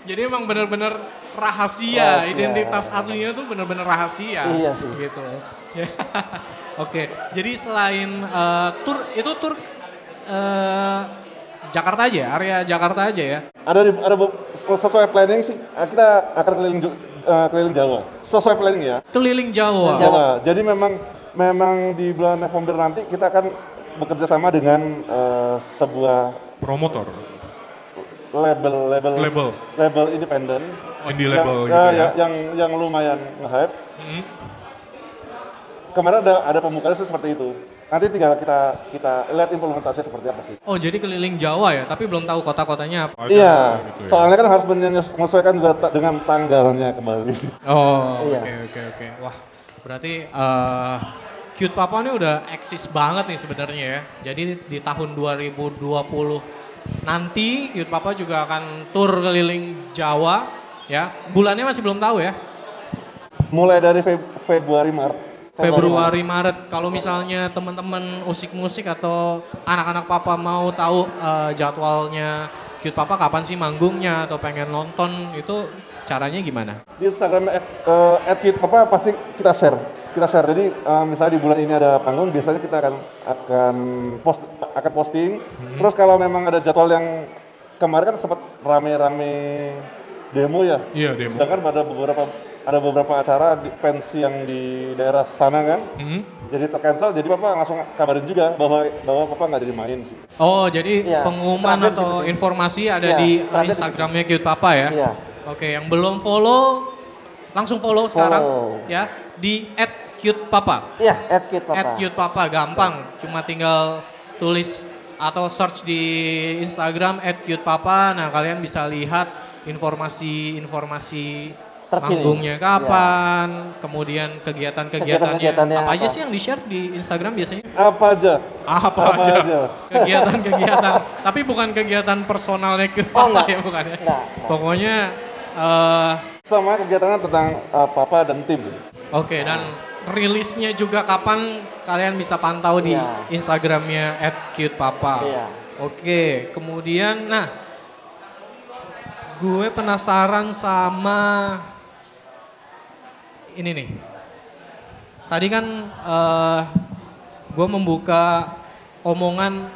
Jadi emang bener-bener rahasia, Rahasia. identitas aslinya tuh bener-bener rahasia. Iya sih. Gitu. Ya. Oke, jadi selain eh, tur itu tur eh, Jakarta aja, area Jakarta aja ya. Ada di, ada sesuai planning sih eh, kita akan keliling eh, keliling Jawa. Sesuai planning ya. Keliling Jawa. Jawa. Jadi memang memang di bulan November nanti kita akan bekerja sama dengan eh, sebuah Promotor. label label Label. label independen Indie yang, label gitu ya. yang, yang yang lumayan nge-hype. Mhm. Kemarin ada ada pembukaan sih seperti itu. Nanti tinggal kita kita lihat implementasinya seperti apa sih. Oh, jadi keliling Jawa ya, tapi belum tahu kota-kotanya apa. Acara Iya, gitu ya. soalnya kan harus menyesu- menyesuaikan juga ta- dengan tanggalnya kembali. Oh, oke Iya. oke oke. Wah, berarti eh Cute Papa ini udah eksis banget nih sebenarnya ya. Jadi di tahun 2020 nanti Cute Papa juga akan tur keliling Jawa ya. Bulannya masih belum tahu ya. Mulai dari Feb- Februari Maret. Februari Maret. Kalau misalnya teman-teman musik-musik atau anak-anak Papa mau tahu eh, jadwalnya Cute Papa kapan sih manggungnya atau pengen nonton itu caranya gimana? Di Instagram at, eh, at Kit Papa pasti kita share. Kita share. Jadi eh, misalnya di bulan ini ada panggung, biasanya kita akan akan post akan posting. Terus kalau memang ada jadwal yang kemarin kan sempat rame-rame demo ya. Iya, demo. Sedangkan pada beberapa ada beberapa acara di pensi yang di daerah sana kan, Mhm. jadi tercancel. Jadi papa langsung kabarin juga bahwa bahwa papa nggak jadi main sih. Oh, jadi Iya, pengumuman terakhir atau sih. informasi ada Iya, di terakhir di Instagramnya Cute Papa ya? Iya. Oke, yang belum follow langsung follow sekarang Follow. ya di @cutepapa. Iya, at Kid Papa. At Cute Papa gampang, cuma tinggal tulis atau search di Instagram at Cute Papa. Nah kalian bisa lihat informasi-informasi Terkini. manggungnya kapan, kemudian kegiatan-kegiatannya Kegiatan-kegiatannya apa aja apa? sih yang di share di Instagram biasanya? Apa aja? Apa, Apa aja? aja? Kegiatan-kegiatan, tapi bukan kegiatan personalnya Cute Oh, Papa enggak. ya bukan ya? Enggak, enggak. Pokoknya eh, Sama kegiatannya tentang uh, papa dan tim. Oke dan rilisnya juga kapan kalian bisa pantau di Iya. Instagramnya @cutepapa. Iya. Oke, kemudian nah gue penasaran sama ini nih. Tadi kan eh, gue membuka omongan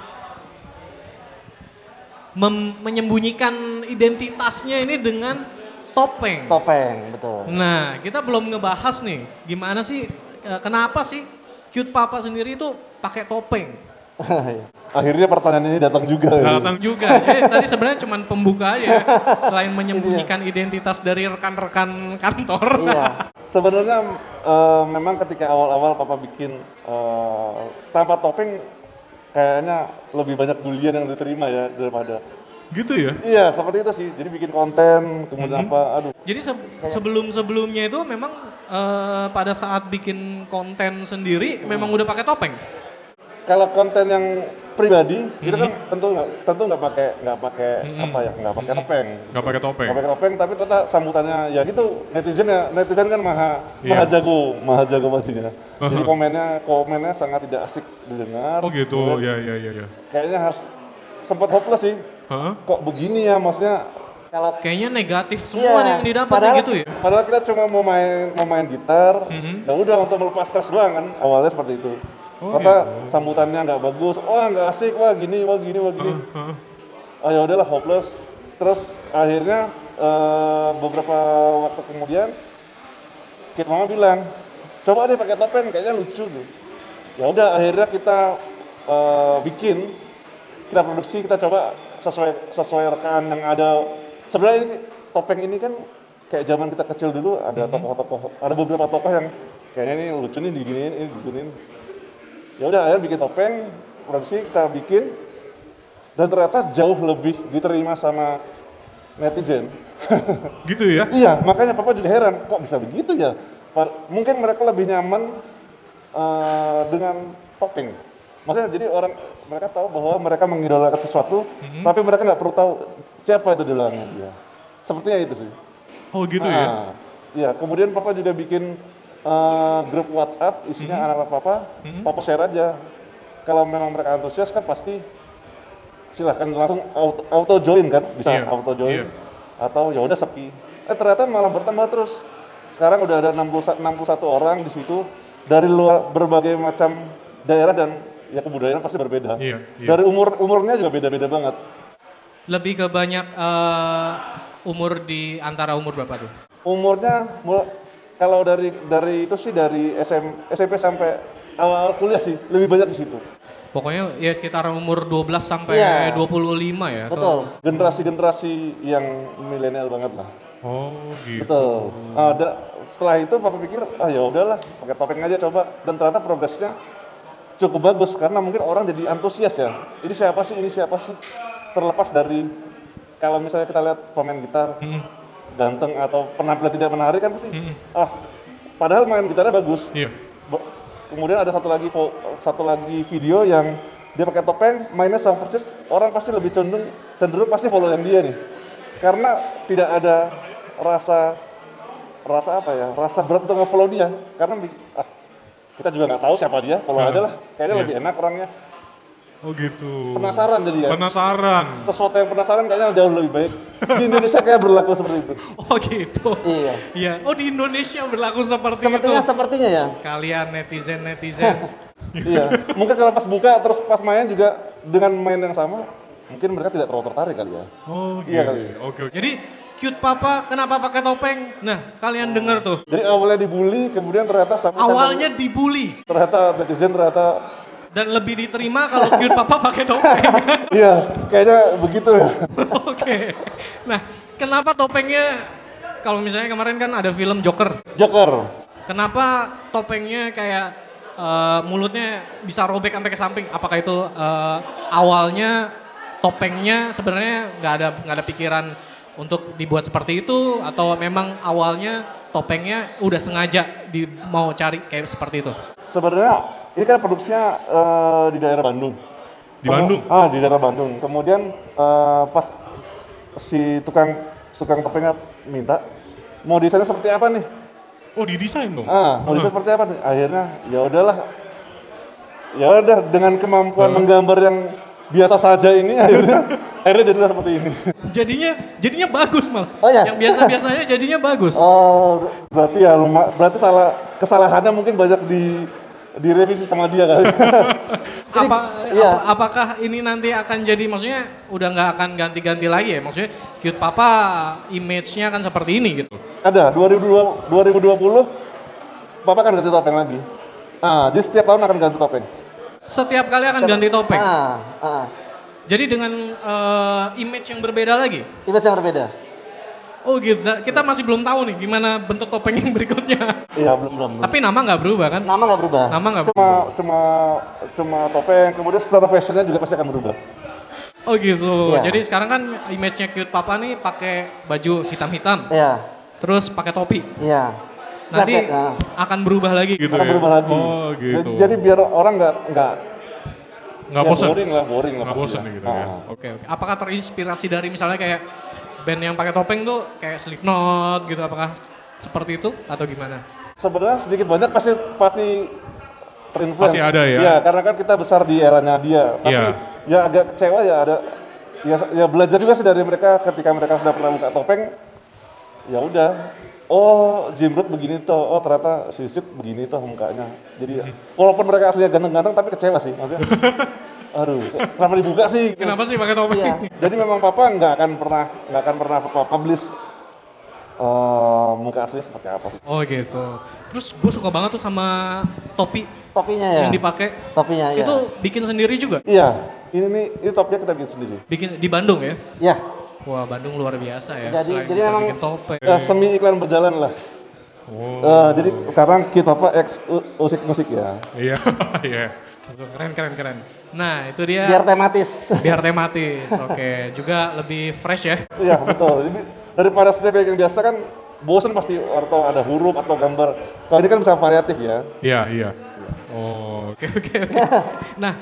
mem- menyembunyikan identitasnya ini dengan topeng. Topeng, betul. Nah, kita belum ngebahas nih, gimana sih, eh, kenapa sih cute papa sendiri itu pakai topeng? Akhirnya pertanyaan ini datang juga. ya. Datang Juga, jadi tadi sebenarnya cuma pembuka aja, selain menyembunyikan identitas dari rekan-rekan kantor. iya. Sebenarnya eh, memang ketika awal-awal papa bikin eh, tanpa topeng kayaknya lebih banyak bulian yang diterima ya daripada Gitu ya? Iya, seperti itu sih. Jadi bikin konten, kemudian apa, aduh. Jadi se- sebelum-sebelumnya itu memang eh, pada saat bikin konten sendiri memang udah pakai topeng. Kalau konten yang pribadi, itu kan tentu nggak tentu nggak pakai nggak pakai apa ya, nggak pakai topeng. Gak pakai topeng. Nggak pakai topeng, tapi ternyata sambutannya ya gitu netizen ya netizen kan maha Iya. maha jago, maha jago pastinya. Jadi komennya komennya sangat tidak asik didengar. Oh gitu, ya ya ya ya. Kayaknya harus sempat hopeless sih. Hah? Kok begini ya, maksudnya Kalau Kayaknya negatif semua Iya, yang didapat padahal- gitu ya. Padahal kita cuma mau main mau main gitar, Mhm. ya udah untuk melepas stres doang kan awalnya seperti itu. Oh, Kata sambutannya nggak bagus, wah nggak asik, wah gini, wah gini, wah gini. Hah? Ah ya udahlah hopeless. Terus akhirnya eh, beberapa waktu kemudian Kit Mama bilang, coba deh pakai topeng, kayaknya lucu tuh. Ya udah akhirnya kita eh, bikin, kita produksi, kita coba sesuai sesuai rekan yang ada. Sebenarnya ini topeng ini kan kayak zaman kita kecil dulu ada tokoh-tokoh, ada beberapa tokoh yang kayaknya ini lucu nih diginiin, ini diginiin. Ya udah akhirnya bikin topeng, produksi kita bikin, dan ternyata jauh lebih diterima sama netizen. Gitu ya? iya, makanya papa juga heran, kok bisa begitu ya? Mungkin mereka lebih nyaman eh, dengan topeng. Maksudnya jadi orang mereka tahu bahwa mereka mengidolakan sesuatu, tapi mereka nggak perlu tahu siapa itu di dia. Sepertinya itu sih. Oh gitu ya? Ah, Iya, kemudian papa juga bikin eh, grup WhatsApp isinya Mhm. anak-anak papa, papa share aja. Kalau memang mereka antusias kan pasti silahkan langsung auto, auto join kan, bisa Iya, auto join. iya. Atau ya udah sepi. Eh ternyata malah bertambah terus. Sekarang udah ada 60, 61 orang di situ dari luar berbagai macam daerah dan ya kebudayaan pasti berbeda. Iya, iya. Dari umur umurnya juga beda-beda banget. Lebih ke banyak eh, umur di antara umur berapa tuh? umurnya kalau dari dari itu sih dari SM, SMP sampai awal kuliah sih lebih banyak di situ. Pokoknya ya sekitar umur 12 sampai Iya. 25 ya. atau- betul. Generasi-generasi yang milenial banget lah. Oh gitu. Betul. Ah, da- setelah itu papa pikir ah ya udahlah pakai topeng aja coba dan ternyata progresnya cukup bagus karena mungkin orang jadi antusias ya. Ini siapa sih? Ini siapa sih? Terlepas dari kalau misalnya kita lihat pemain gitar ganteng atau penampilan tidak menarik kan pasti ah padahal main gitarnya bagus. Iya. Kemudian ada satu lagi satu lagi video yang dia pakai topeng, mainnya sama persis, orang pasti lebih cenderung cenderung pasti follow yang dia nih. Karena tidak ada rasa rasa apa ya? Rasa berat untuk nge-follow dia karena ah kita juga nggak tahu siapa dia, follow Ah, aja lah. Kayaknya iya. lebih enak orangnya. Oh gitu. Penasaran jadi ya. Penasaran. Sesuatu yang penasaran kayaknya jauh lebih baik. Di Indonesia kayak berlaku seperti itu. Oh gitu. Iya. Iya. Oh di Indonesia berlaku seperti Sepertinya itu. sepertinya ya. Kalian netizen netizen. iya. Mungkin kalau pas buka terus pas main juga dengan main yang sama, mungkin mereka tidak terlalu tertarik kali ya. Oh gitu. Iya kali. Oke oke. Jadi cute papa kenapa pakai topeng? Nah, kalian denger tuh. Jadi awalnya dibully, kemudian ternyata sampai Awalnya dibully ternyata netizen ternyata dan lebih diterima kalau cute papa pakai topeng. iya kayaknya begitu ya. Oke. Nah, kenapa topengnya kalau misalnya kemarin kan ada film Joker. Joker. Kenapa topengnya kayak eh, mulutnya bisa robek sampai ke samping? Apakah itu eh, awalnya topengnya sebenarnya nggak ada nggak ada pikiran untuk dibuat seperti itu atau memang awalnya topengnya udah sengaja di mau cari kayak seperti itu? Sebenarnya ini kan produksinya eh, di daerah Bandung. Di Bandung? Ah, di daerah Bandung. Kemudian eh, pas si tukang tukang topengnya minta mau desainnya seperti apa nih? Oh didesain dong? Ah, mau desain seperti apa nih? Akhirnya ya udahlah. Ya udah dengan kemampuan menggambar yang biasa saja ini akhirnya akhirnya jadilah seperti ini. Jadinya jadinya bagus malah. Oh, ya? Yang biasa-biasanya jadinya bagus. Oh, berarti ya luma, berarti salah kesalahannya mungkin banyak di direvisi sama dia kali. apa, iya. apa- apakah ini nanti akan jadi maksudnya udah nggak akan ganti-ganti lagi ya maksudnya cute papa image-nya kan seperti ini gitu Ada 2020 2020 Papa kan ganti topeng lagi. Ah, jadi setiap tahun akan ganti topeng. Setiap kali akan ganti topeng Ah, ah. jadi dengan eh, image yang berbeda lagi Image yang berbeda. oh gitu Nah, kita masih belum tahu nih gimana bentuk topeng yang berikutnya Iya, belum belum. belum. tapi nama nggak berubah kan Nama nggak berubah. nama nggak Cuma cuma cuma topeng, kemudian secara fashionnya juga pasti akan berubah. oh gitu Iya. jadi sekarang kan image-nya cute papa nih pakai baju hitam-hitam Iya, terus pakai topi iya. Nanti ah. akan berubah lagi Gitu akan ya? berubah lagi. Oh gitu. Jadi, jadi biar orang nggak nggak Nggak ya, bosan? boring lah, boring lah. Nggak bosan ya. gitu ya? Ah. Oke, oke. Apakah terinspirasi dari misalnya kayak band yang pakai topeng tuh kayak Slipknot gitu? Apakah seperti itu atau gimana? Sebenarnya sedikit banyak pasti pasti terinfluence. Pasti ada ya? Iya, karena kan kita besar di eranya dia. Tapi Iya. ya agak kecewa ya ada ya, ya belajar juga sih dari mereka ketika mereka sudah pernah buka topeng. Ya udah. Oh, Jimrut begini tuh. Oh, ternyata si Sud begini tuh mukanya. Jadi walaupun mereka aslinya ganteng-ganteng tapi kecewa sih maksudnya. Aduh, kenapa dibuka sih? Kenapa sih pakai topeng? Iya. Jadi memang papa nggak akan pernah nggak akan pernah publish eh, muka asli seperti apa sih. Oh gitu. Terus gue suka banget tuh sama topi Topinya ya. yang dipakai. Topinya ya. Itu bikin sendiri juga? Iya, ini nih ini topnya kita bikin sendiri. Bikin di Bandung ya? Ya. Wah Bandung luar biasa ya. Jadi- Selain jadi bisa memang- bikin topeng. Ya, semi iklan berjalan lah. Eh, jadi sekarang kita apa ex musik musik ya. Iya, iya. Keren keren keren. Nah itu dia Biar tematis. biar tematis. Oke. Juga lebih fresh ya. Iya betul. Jadi daripada snap yang biasa kan bosan pasti atau ada huruf atau gambar. Kalau ini kan bisa variatif ya. Iya, iya. Oh, Oke oke oke. Nah,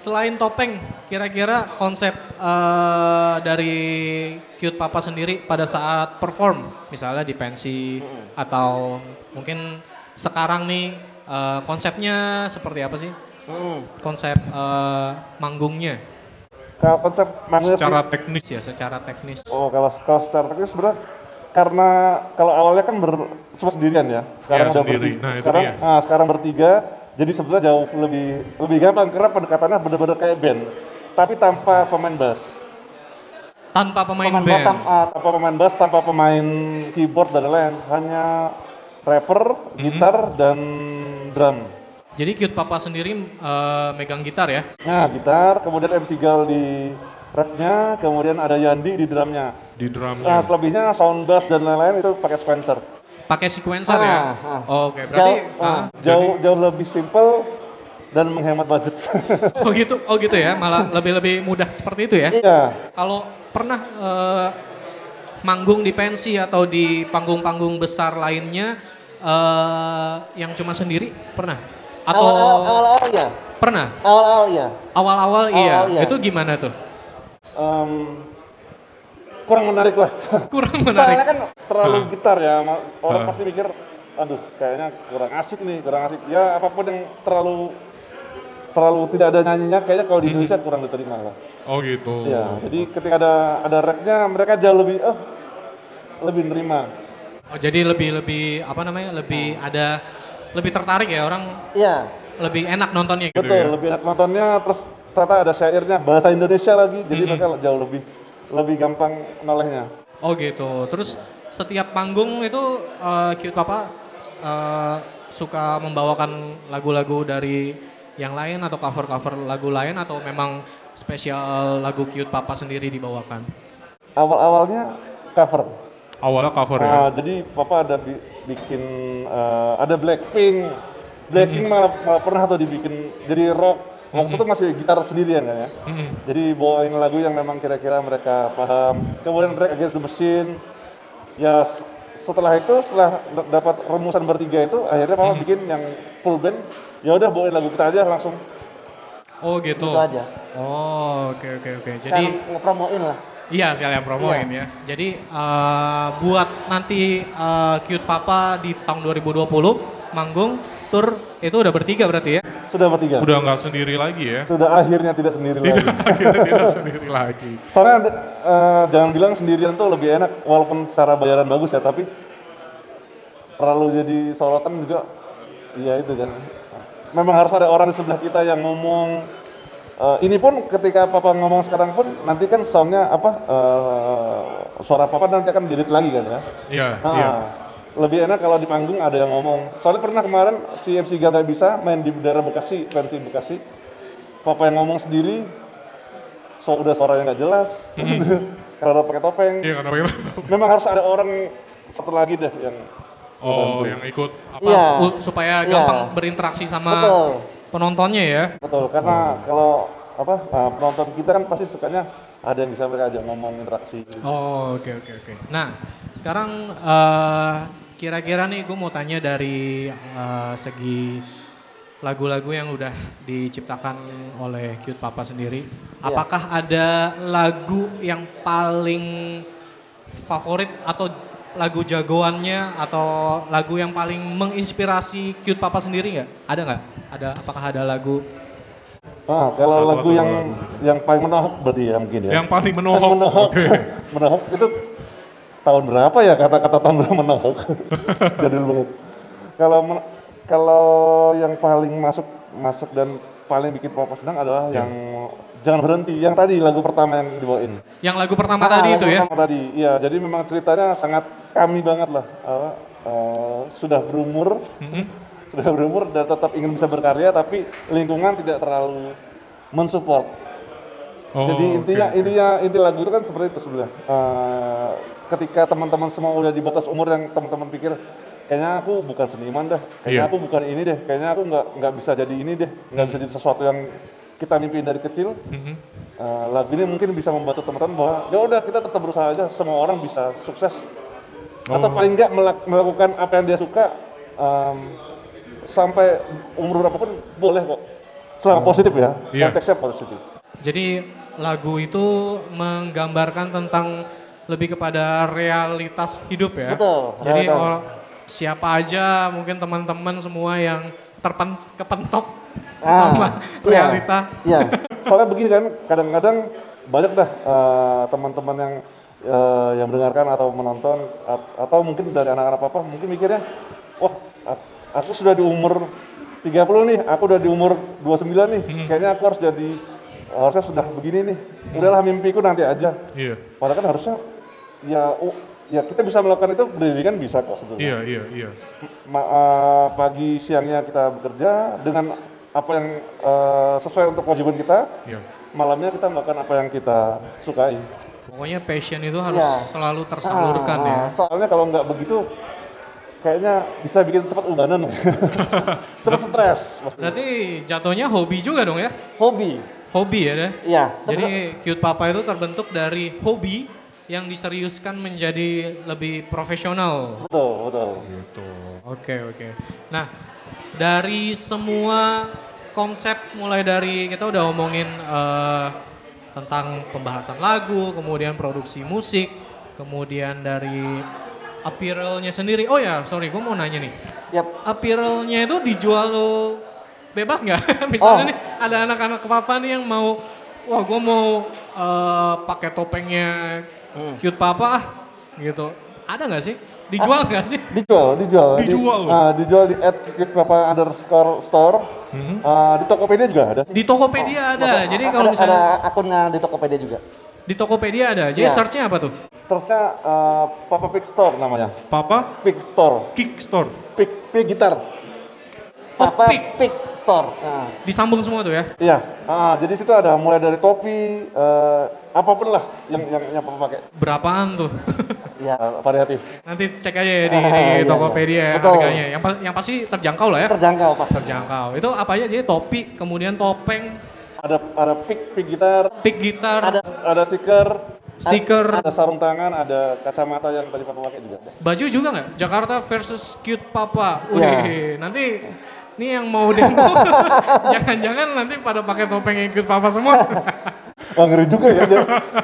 selain topeng, kira-kira konsep eh, dari Cute Papa sendiri pada saat perform, misalnya di pensi atau mungkin sekarang nih eh, konsepnya seperti apa sih? Konsep eh, manggungnya, Kalau konsep sih- secara teknis ya secara teknis. Oh kalau kalau secara teknis sebenarnya karena kalau awalnya kan ber, cuma sendirian ya. Sekarang Ya, udah sendiri. bertiga. Nah, itu sekarang dia. ah, sekarang bertiga. Jadi sebenarnya jauh lebih lebih gampang karena pendekatannya benar-benar kayak band. Tapi tanpa pemain bass. Tanpa pemain Pemain band. bottom up. Tanpa pemain bass, tanpa pemain keyboard dan lain-lain. Hanya rapper, gitar dan drum. Jadi Cute Papa sendiri eh, megang gitar ya? Nah, gitar, kemudian MC Gal di rapnya, kemudian ada Yandi di drumnya. di Nah, drumnya. selebihnya sound bass dan lain-lain itu pakai Spencer. Pakai sequencer ya? Ah, ah. Oh, Oke, berarti Jauh, ah, Jauh jauh lebih simple dan menghemat budget. oh gitu, oh gitu ya, malah lebih lebih mudah seperti itu ya? Iya. Kalau pernah eh, manggung di pensi atau di panggung-panggung besar lainnya eh, yang cuma sendiri pernah? Atau Awal-awal ya. pernah? Awal-awal ya. Awal-awal iya. Awal-awal iya. Itu gimana tuh? Em, kurang menarik lah. Kurang Soalnya menarik. kan terlalu gitar ya, orang pasti mikir, aduh kayaknya kurang asik nih, kurang asik. Ya apa pun yang terlalu terlalu tidak ada nyanyinya, kayaknya kalau di Indonesia kurang diterima lah. Oh gitu. Ya, jadi ketika ada ada rapnya, mereka jauh lebih, oh lebih nerima. Oh, jadi lebih lebih apa namanya? Lebih ada lebih tertarik ya orang Iya. lebih enak nontonnya gitu. Betul, lebih enak nontonnya, terus ternyata ada syairnya bahasa Indonesia lagi, jadi mereka jauh lebih lebih gampang nolehnya. Oh gitu. Terus setiap panggung itu eh, Cute Papa eh, suka membawakan lagu-lagu dari yang lain atau cover-cover lagu lain atau memang spesial lagu Cute Papa sendiri dibawakan? Awal-awalnya cover. Awalnya cover ya. Nah, jadi papa ada bi- bikin eh, ada Blackpink. Blackpink malah, malah pernah tuh dibikin jadi rock. Waktu itu masih gitar sendirian kan ya. Jadi bawain lagu yang memang kira-kira mereka paham. Kemudian Drag Against the Machine. Ya setelah itu setelah dapat rumusan bertiga itu akhirnya papa bikin yang full band. Ya udah bawain lagu kita aja langsung. Oh gitu. Itu aja. Oh oke oke oke. Jadi Jadi ngepromoin lah. iya sekalian promoin ya. Jadi eh, buat nanti eh, Cute Papa di tahun 2020 manggung tour itu udah bertiga berarti ya? Sudah bertiga. Udah nggak sendiri lagi ya. Sudah akhirnya tidak sendiri lagi. Akhirnya tidak sendiri lagi. Soalnya eh, jangan bilang sendirian tuh lebih enak walaupun secara bayaran bagus ya tapi terlalu jadi sorotan juga iya itu kan. Memang harus ada orang di sebelah kita yang ngomong eh, ini pun ketika papa ngomong sekarang pun nanti kan soundnya apa eh, suara papa nanti akan diedit lagi kan ya. Iya, Ah, iya. Lebih enak kalau di panggung ada yang ngomong. Soalnya pernah kemarin si MC Gaga bisa main di daerah Bekasi, pensi Bekasi. Papa yang ngomong sendiri, so udah suaranya nggak jelas. kalau udah pakai topeng, Iya karena bagaimana? memang harus ada orang satu lagi deh yang Oh, yang ikut apa? U- supaya Iya. gampang berinteraksi sama Betul. penontonnya ya. betul. Karena kalau apa ah, penonton kita kan pasti sukanya ada yang bisa mereka ajak ngomong interaksi. Oh oke oke oke. Nah sekarang eh, kira-kira nih gue mau tanya dari eh, segi lagu-lagu yang udah diciptakan oleh Cute Papa sendiri. Apakah ada lagu yang paling favorit atau lagu jagoannya atau lagu yang paling menginspirasi Cute Papa sendiri nggak? Ada nggak? Ada apakah ada lagu? Ah, kalau Satu lagu yang lagu. yang paling menohok berarti ya mungkin ya. Yang paling menohok. menohok. Oke. menohok itu tahun berapa ya kata-kata tahun berapa menohok? Jadul banget. Kalau kalau yang paling masuk masuk dan paling bikin papa senang adalah Ya. yang jangan berhenti. Yang tadi lagu pertama yang dibawain. Yang lagu pertama Ah, tadi lagu itu ya? pertama tadi. Iya, jadi memang ceritanya sangat kami banget lah. Apa, eh, sudah berumur, sudah berumur dan tetap ingin bisa berkarya, tapi lingkungan tidak terlalu mensupport. Oh, Jadi intinya oke. intinya inti lagu itu kan seperti itu sebenarnya. Eh, ketika teman-teman semua udah di batas umur yang teman-teman pikir kayaknya aku bukan seniman dah, kayaknya Iya. aku bukan ini deh, kayaknya aku nggak nggak bisa jadi ini deh, nggak bisa jadi sesuatu yang kita mimpiin dari kecil. Mhm. Eh, lagu ini mungkin bisa membantu teman-teman bahwa ya udah kita tetap berusaha aja, semua orang bisa sukses atau Oh. paling nggak melak- melakukan apa yang dia suka em, sampai umur berapapun boleh kok. Selama positif ya, Iya. konteksnya positif. Jadi lagu itu menggambarkan tentang lebih kepada realitas hidup ya. Betul, Jadi or- siapa aja mungkin teman-teman semua yang terpen kepentok Ah, sama iya. realita. Iya. Soalnya begini kan, kadang-kadang banyak dah eh, teman-teman yang eh, yang mendengarkan atau menonton at- atau mungkin dari anak-anak apa mungkin mikirnya, wah aku sudah di umur 30 nih, aku udah di umur 29 nih, kayaknya aku harus jadi harusnya sudah begini nih. Udahlah mimpiku nanti aja. Iya, Padahal kan harusnya ya oh, ya kita bisa melakukan itu pendidikan bisa kok sebetulnya. iya, iya, iya. Ma- eh, pagi siangnya kita bekerja dengan apa yang eh, sesuai untuk kewajiban kita, Iya. malamnya kita melakukan apa yang kita sukai. Pokoknya passion itu harus Iya. selalu tersalurkan ya. Ah, so- Soalnya kalau nggak begitu, kayaknya bisa bikin cepat ubanan, cepat stres. maksudnya. Berarti jatuhnya hobi juga dong ya? hobi. Hobi ya deh. Iya. Jadi Cute Papa itu terbentuk dari hobi yang diseriuskan menjadi lebih profesional. Betul, betul. Gitu. Oke oke. Nah dari semua konsep mulai dari kita udah ngomongin eh, tentang pembahasan lagu, kemudian produksi musik, kemudian dari apparelnya sendiri. Oh ya sorry gue mau nanya nih. Yap. Apparelnya itu dijual bebas nggak? Misalnya Oh. nih ada anak-anak papa nih yang mau, wah gue mau eh, pakai topengnya cute papa ah, gitu. Ada nggak sih? Dijual nggak sih? Dijual, dijual. Dijual Di, loh. ah, dijual di at Papa underscore store. Ah, di Tokopedia juga ada. Di Tokopedia ada. Jadi Ada- kalau misalnya ada akunnya di Tokopedia juga. Di Tokopedia ada. Jadi Iya. search-nya apa tuh? Searchnya eh, Papa Pick Store namanya. Papa Pick Store. Kick Store. Pick, pick gitar. Apa? Pick. Pick Store. Nah, Disambung semua tuh ya? Iya. Ah, jadi situ ada mulai dari topi, eh, apa pun lah yang yang yang Papa pakai. Berapaan tuh? iya. Eh, variatif. Nanti cek aja ya di, Ah, di iya, Tokopedia ya Betul. harganya. Yang, pa- yang pasti terjangkau lah ya. Terjangkau pasti. Terjangkau. Itu apa aja? Jadi topi, kemudian topeng, Ada ada pick pick gitar, pick gitar, Ada ada stiker, stiker, ada sarung tangan, ada kacamata yang tadi Papa pakai juga. baju juga nggak? Jakarta versus Cute Papa. Wih, Iya. nanti ini yang mau demo, jangan-jangan nanti pada pakai topeng Cute Papa semua. Wah ngeri juga ya.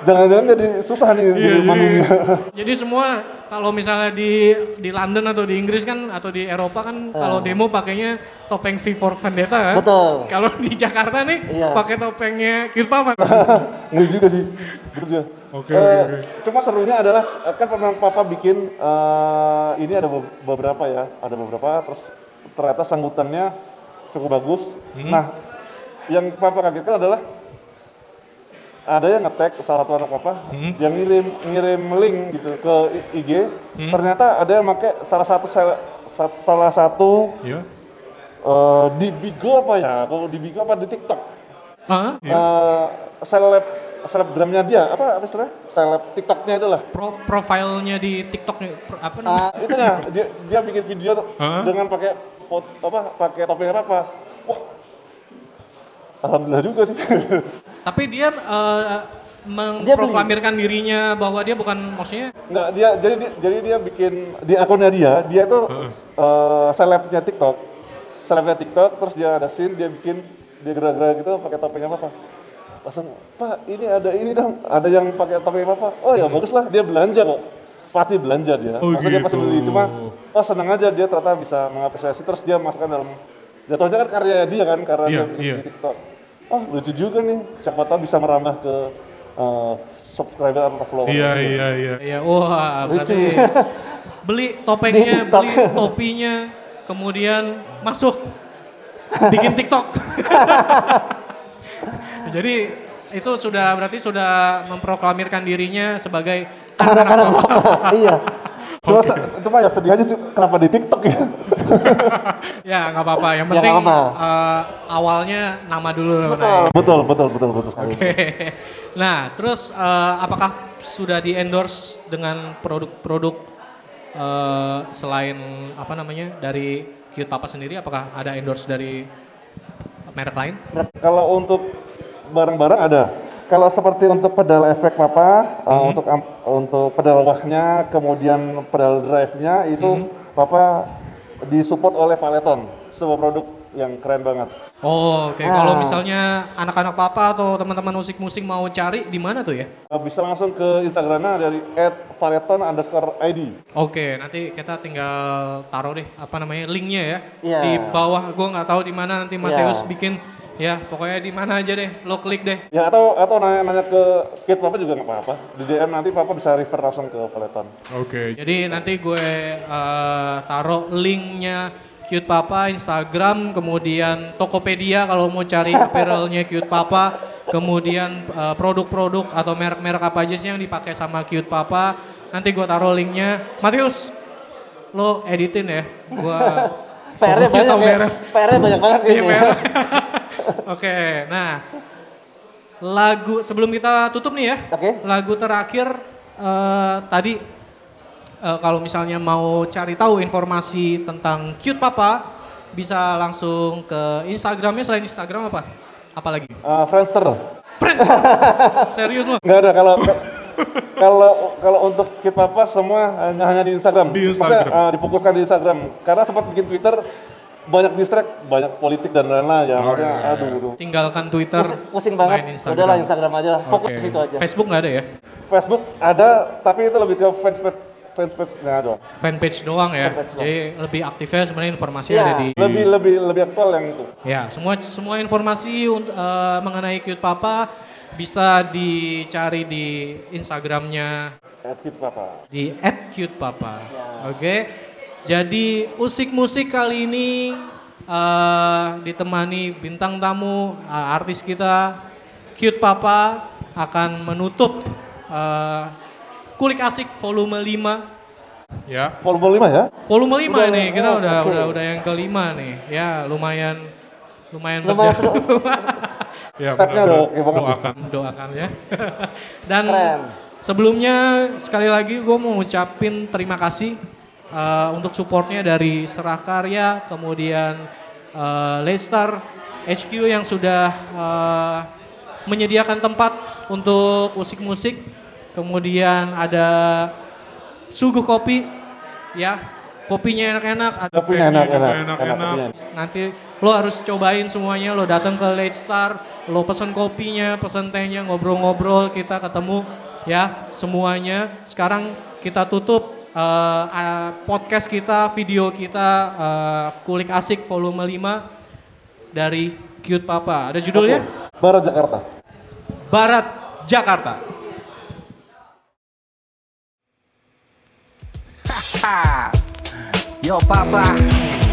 Jangan-jangan jadi susah nih di manggungnya. Jadi semua kalau misalnya di di London atau di Inggris kan atau di Eropa kan kalau demo pakainya topeng V for Vendetta kan. Betul. Kalau di Jakarta nih Iya. pakai topengnya Papa. ngeri juga sih. Betul juga. Oke, Eh, oke, oke. Cuma serunya adalah eh, kan pernah Papa bikin eh, ini ada be- beberapa ya, ada beberapa terus ternyata sambutannya cukup bagus. Nah, yang Papa kagetkan adalah ada yang ngetek salah satu anak Papa, yang ngirim ngirim link gitu ke IG. Ternyata ada yang pakai salah satu sel- sa- salah satu Iya. eh, di Bigo apa ya? Kalau di Bigo apa di TikTok? Hah? Eh, seleb selebgramnya dia apa apa istilahnya? Seleb TikToknya itulah. Pro, profilnya di TikTok apa namanya? Nah, itunya dia dia bikin video tuh Hah? dengan pakai pot, apa pakai topeng apa apa. Wah. Alhamdulillah juga sih. Tapi dia eh, memproklamirkan dirinya bahwa dia bukan maksudnya Enggak, dia jadi dia, jadi dia bikin di akunnya dia, dia itu eh, selebnya TikTok. Selebnya TikTok terus dia ada scene dia bikin dia gerak-gerak gitu pakai topeng apa apa. Langsung, "Pak, ini ada ini dong, ada yang pakai topeng apa apa." Oh ya bagus lah, dia belanja kok. Pasti belanja dia. Oh, Maksudnya dia pasti gitu. beli cuma oh senang aja dia ternyata bisa mengapresiasi terus dia masukkan dalam jatuhnya kan karya dia kan karena Iya, dia iya. di TikTok. Oh lucu juga nih, siapa tahu bisa merambah ke eh, subscriber atau follower. Iya, iya, iya. ya wah berarti beli topengnya, beli topinya, kemudian masuk bikin TikTok. Jadi itu sudah berarti sudah memproklamirkan dirinya sebagai anak-anak Papa. iya. Cuma, se- cuma ya sedih aja sih kenapa di TikTok ya. Ya nggak apa-apa, yang Ya, penting nggak apa. eh, awalnya nama dulu. Betul. betul, betul, betul, betul sekali. Oke. Nah, terus eh, apakah sudah di endorse dengan produk-produk eh, selain apa namanya dari Cute Papa sendiri? Apakah ada endorse dari merek lain? Kalau untuk barang-barang ada. Kalau seperti untuk pedal efek papa, uh, untuk am- untuk pedal wahnya, kemudian pedal drive-nya itu papa disupport oleh Valeton, sebuah produk yang keren banget. Oh, oke. Ah. Kalau misalnya anak-anak Papa atau teman-teman musik-musik mau cari di mana tuh ya? Uh, bisa langsung ke Instagramnya dari @valeton underscore ID. Oke, nanti kita tinggal taruh deh apa namanya linknya ya Iya. di bawah. Gue nggak tahu di mana nanti Mateus Iya. bikin. Ya, pokoknya di mana aja deh. Lo klik deh. Ya atau atau nanya-nanya ke Kit Papa juga nggak apa-apa. Di DM nanti Papa bisa refer langsung ke Valeton. Oke. Jadi nanti gue eh, taruh linknya Cute Papa Instagram, kemudian Tokopedia kalau mau cari apparelnya Cute Papa, kemudian eh, produk-produk atau merek-merek apa aja sih yang dipakai sama Cute Papa. Nanti gue taruh linknya. Matius, lo editin ya. Gue PR-nya banyak ya. beres. PR-nya banyak banget Iya, kayaknya. PR. Oke, nah lagu sebelum kita tutup nih ya. Oke. Lagu terakhir eh, tadi eh, kalau misalnya mau cari tahu informasi tentang Cute Papa bisa langsung ke Instagramnya selain Instagram apa? Apalagi? Uh, Friendster. Friends. Serius lo? Nggak ada kalau kalau kalau untuk Kit Papa semua hanya hanya di Instagram. Di Maksudnya, Instagram. uh, difokuskan di Instagram. Karena sempat bikin Twitter banyak distract, banyak politik dan lain-lain ya. Maksudnya iya, iya. aduh, aduh. Tinggalkan Twitter. Pusing, pusing banget. Instagram. Udahlah Instagram aja lah. Fokus ke situ aja. Facebook nggak ada ya? Facebook ada, tapi itu lebih ke fanspage fanspage nggak ada. Fanpage doang ya. Fanpage doang. Jadi lebih aktifnya sebenarnya informasi Iya. ada di Lebih lebih lebih aktual yang itu. Ya, semua semua informasi eh, mengenai Cute Papa bisa dicari di Instagramnya At Kit Papa. di @cutepapa. Ya. Oke. Jadi usik musik kali ini eh, ditemani bintang tamu eh, artis kita Cute Papa akan menutup eh, Kulik Asik volume 5 Ya. Volume 5 ya? Volume 5 Udah, nih, kita oh, udah oke. udah udah yang kelima nih. Ya, lumayan lumayan, Lumayan berjalan. Ya, Stepnya udah oke banget. doakan. Doakan ya. Dan Keren. sebelumnya sekali lagi gue mau ngucapin terima kasih eh, untuk supportnya dari Serakarya, kemudian uh, Leicester HQ yang sudah eh, menyediakan tempat untuk musik-musik. Kemudian ada Suguh Kopi, ya kopinya enak-enak. Ada Kopinya enak, juga enak, enak, enak, enak. kopinya. Nanti lo harus cobain semuanya, lo datang ke Late Star, lo pesen kopinya, pesen tehnya, ngobrol-ngobrol, kita ketemu ya semuanya. Sekarang kita tutup eh, eh, podcast kita, video kita eh, Kulik Asik volume 5 dari Cute Papa. Ada judulnya? Barat Jakarta. Barat Jakarta. Yo, Papa.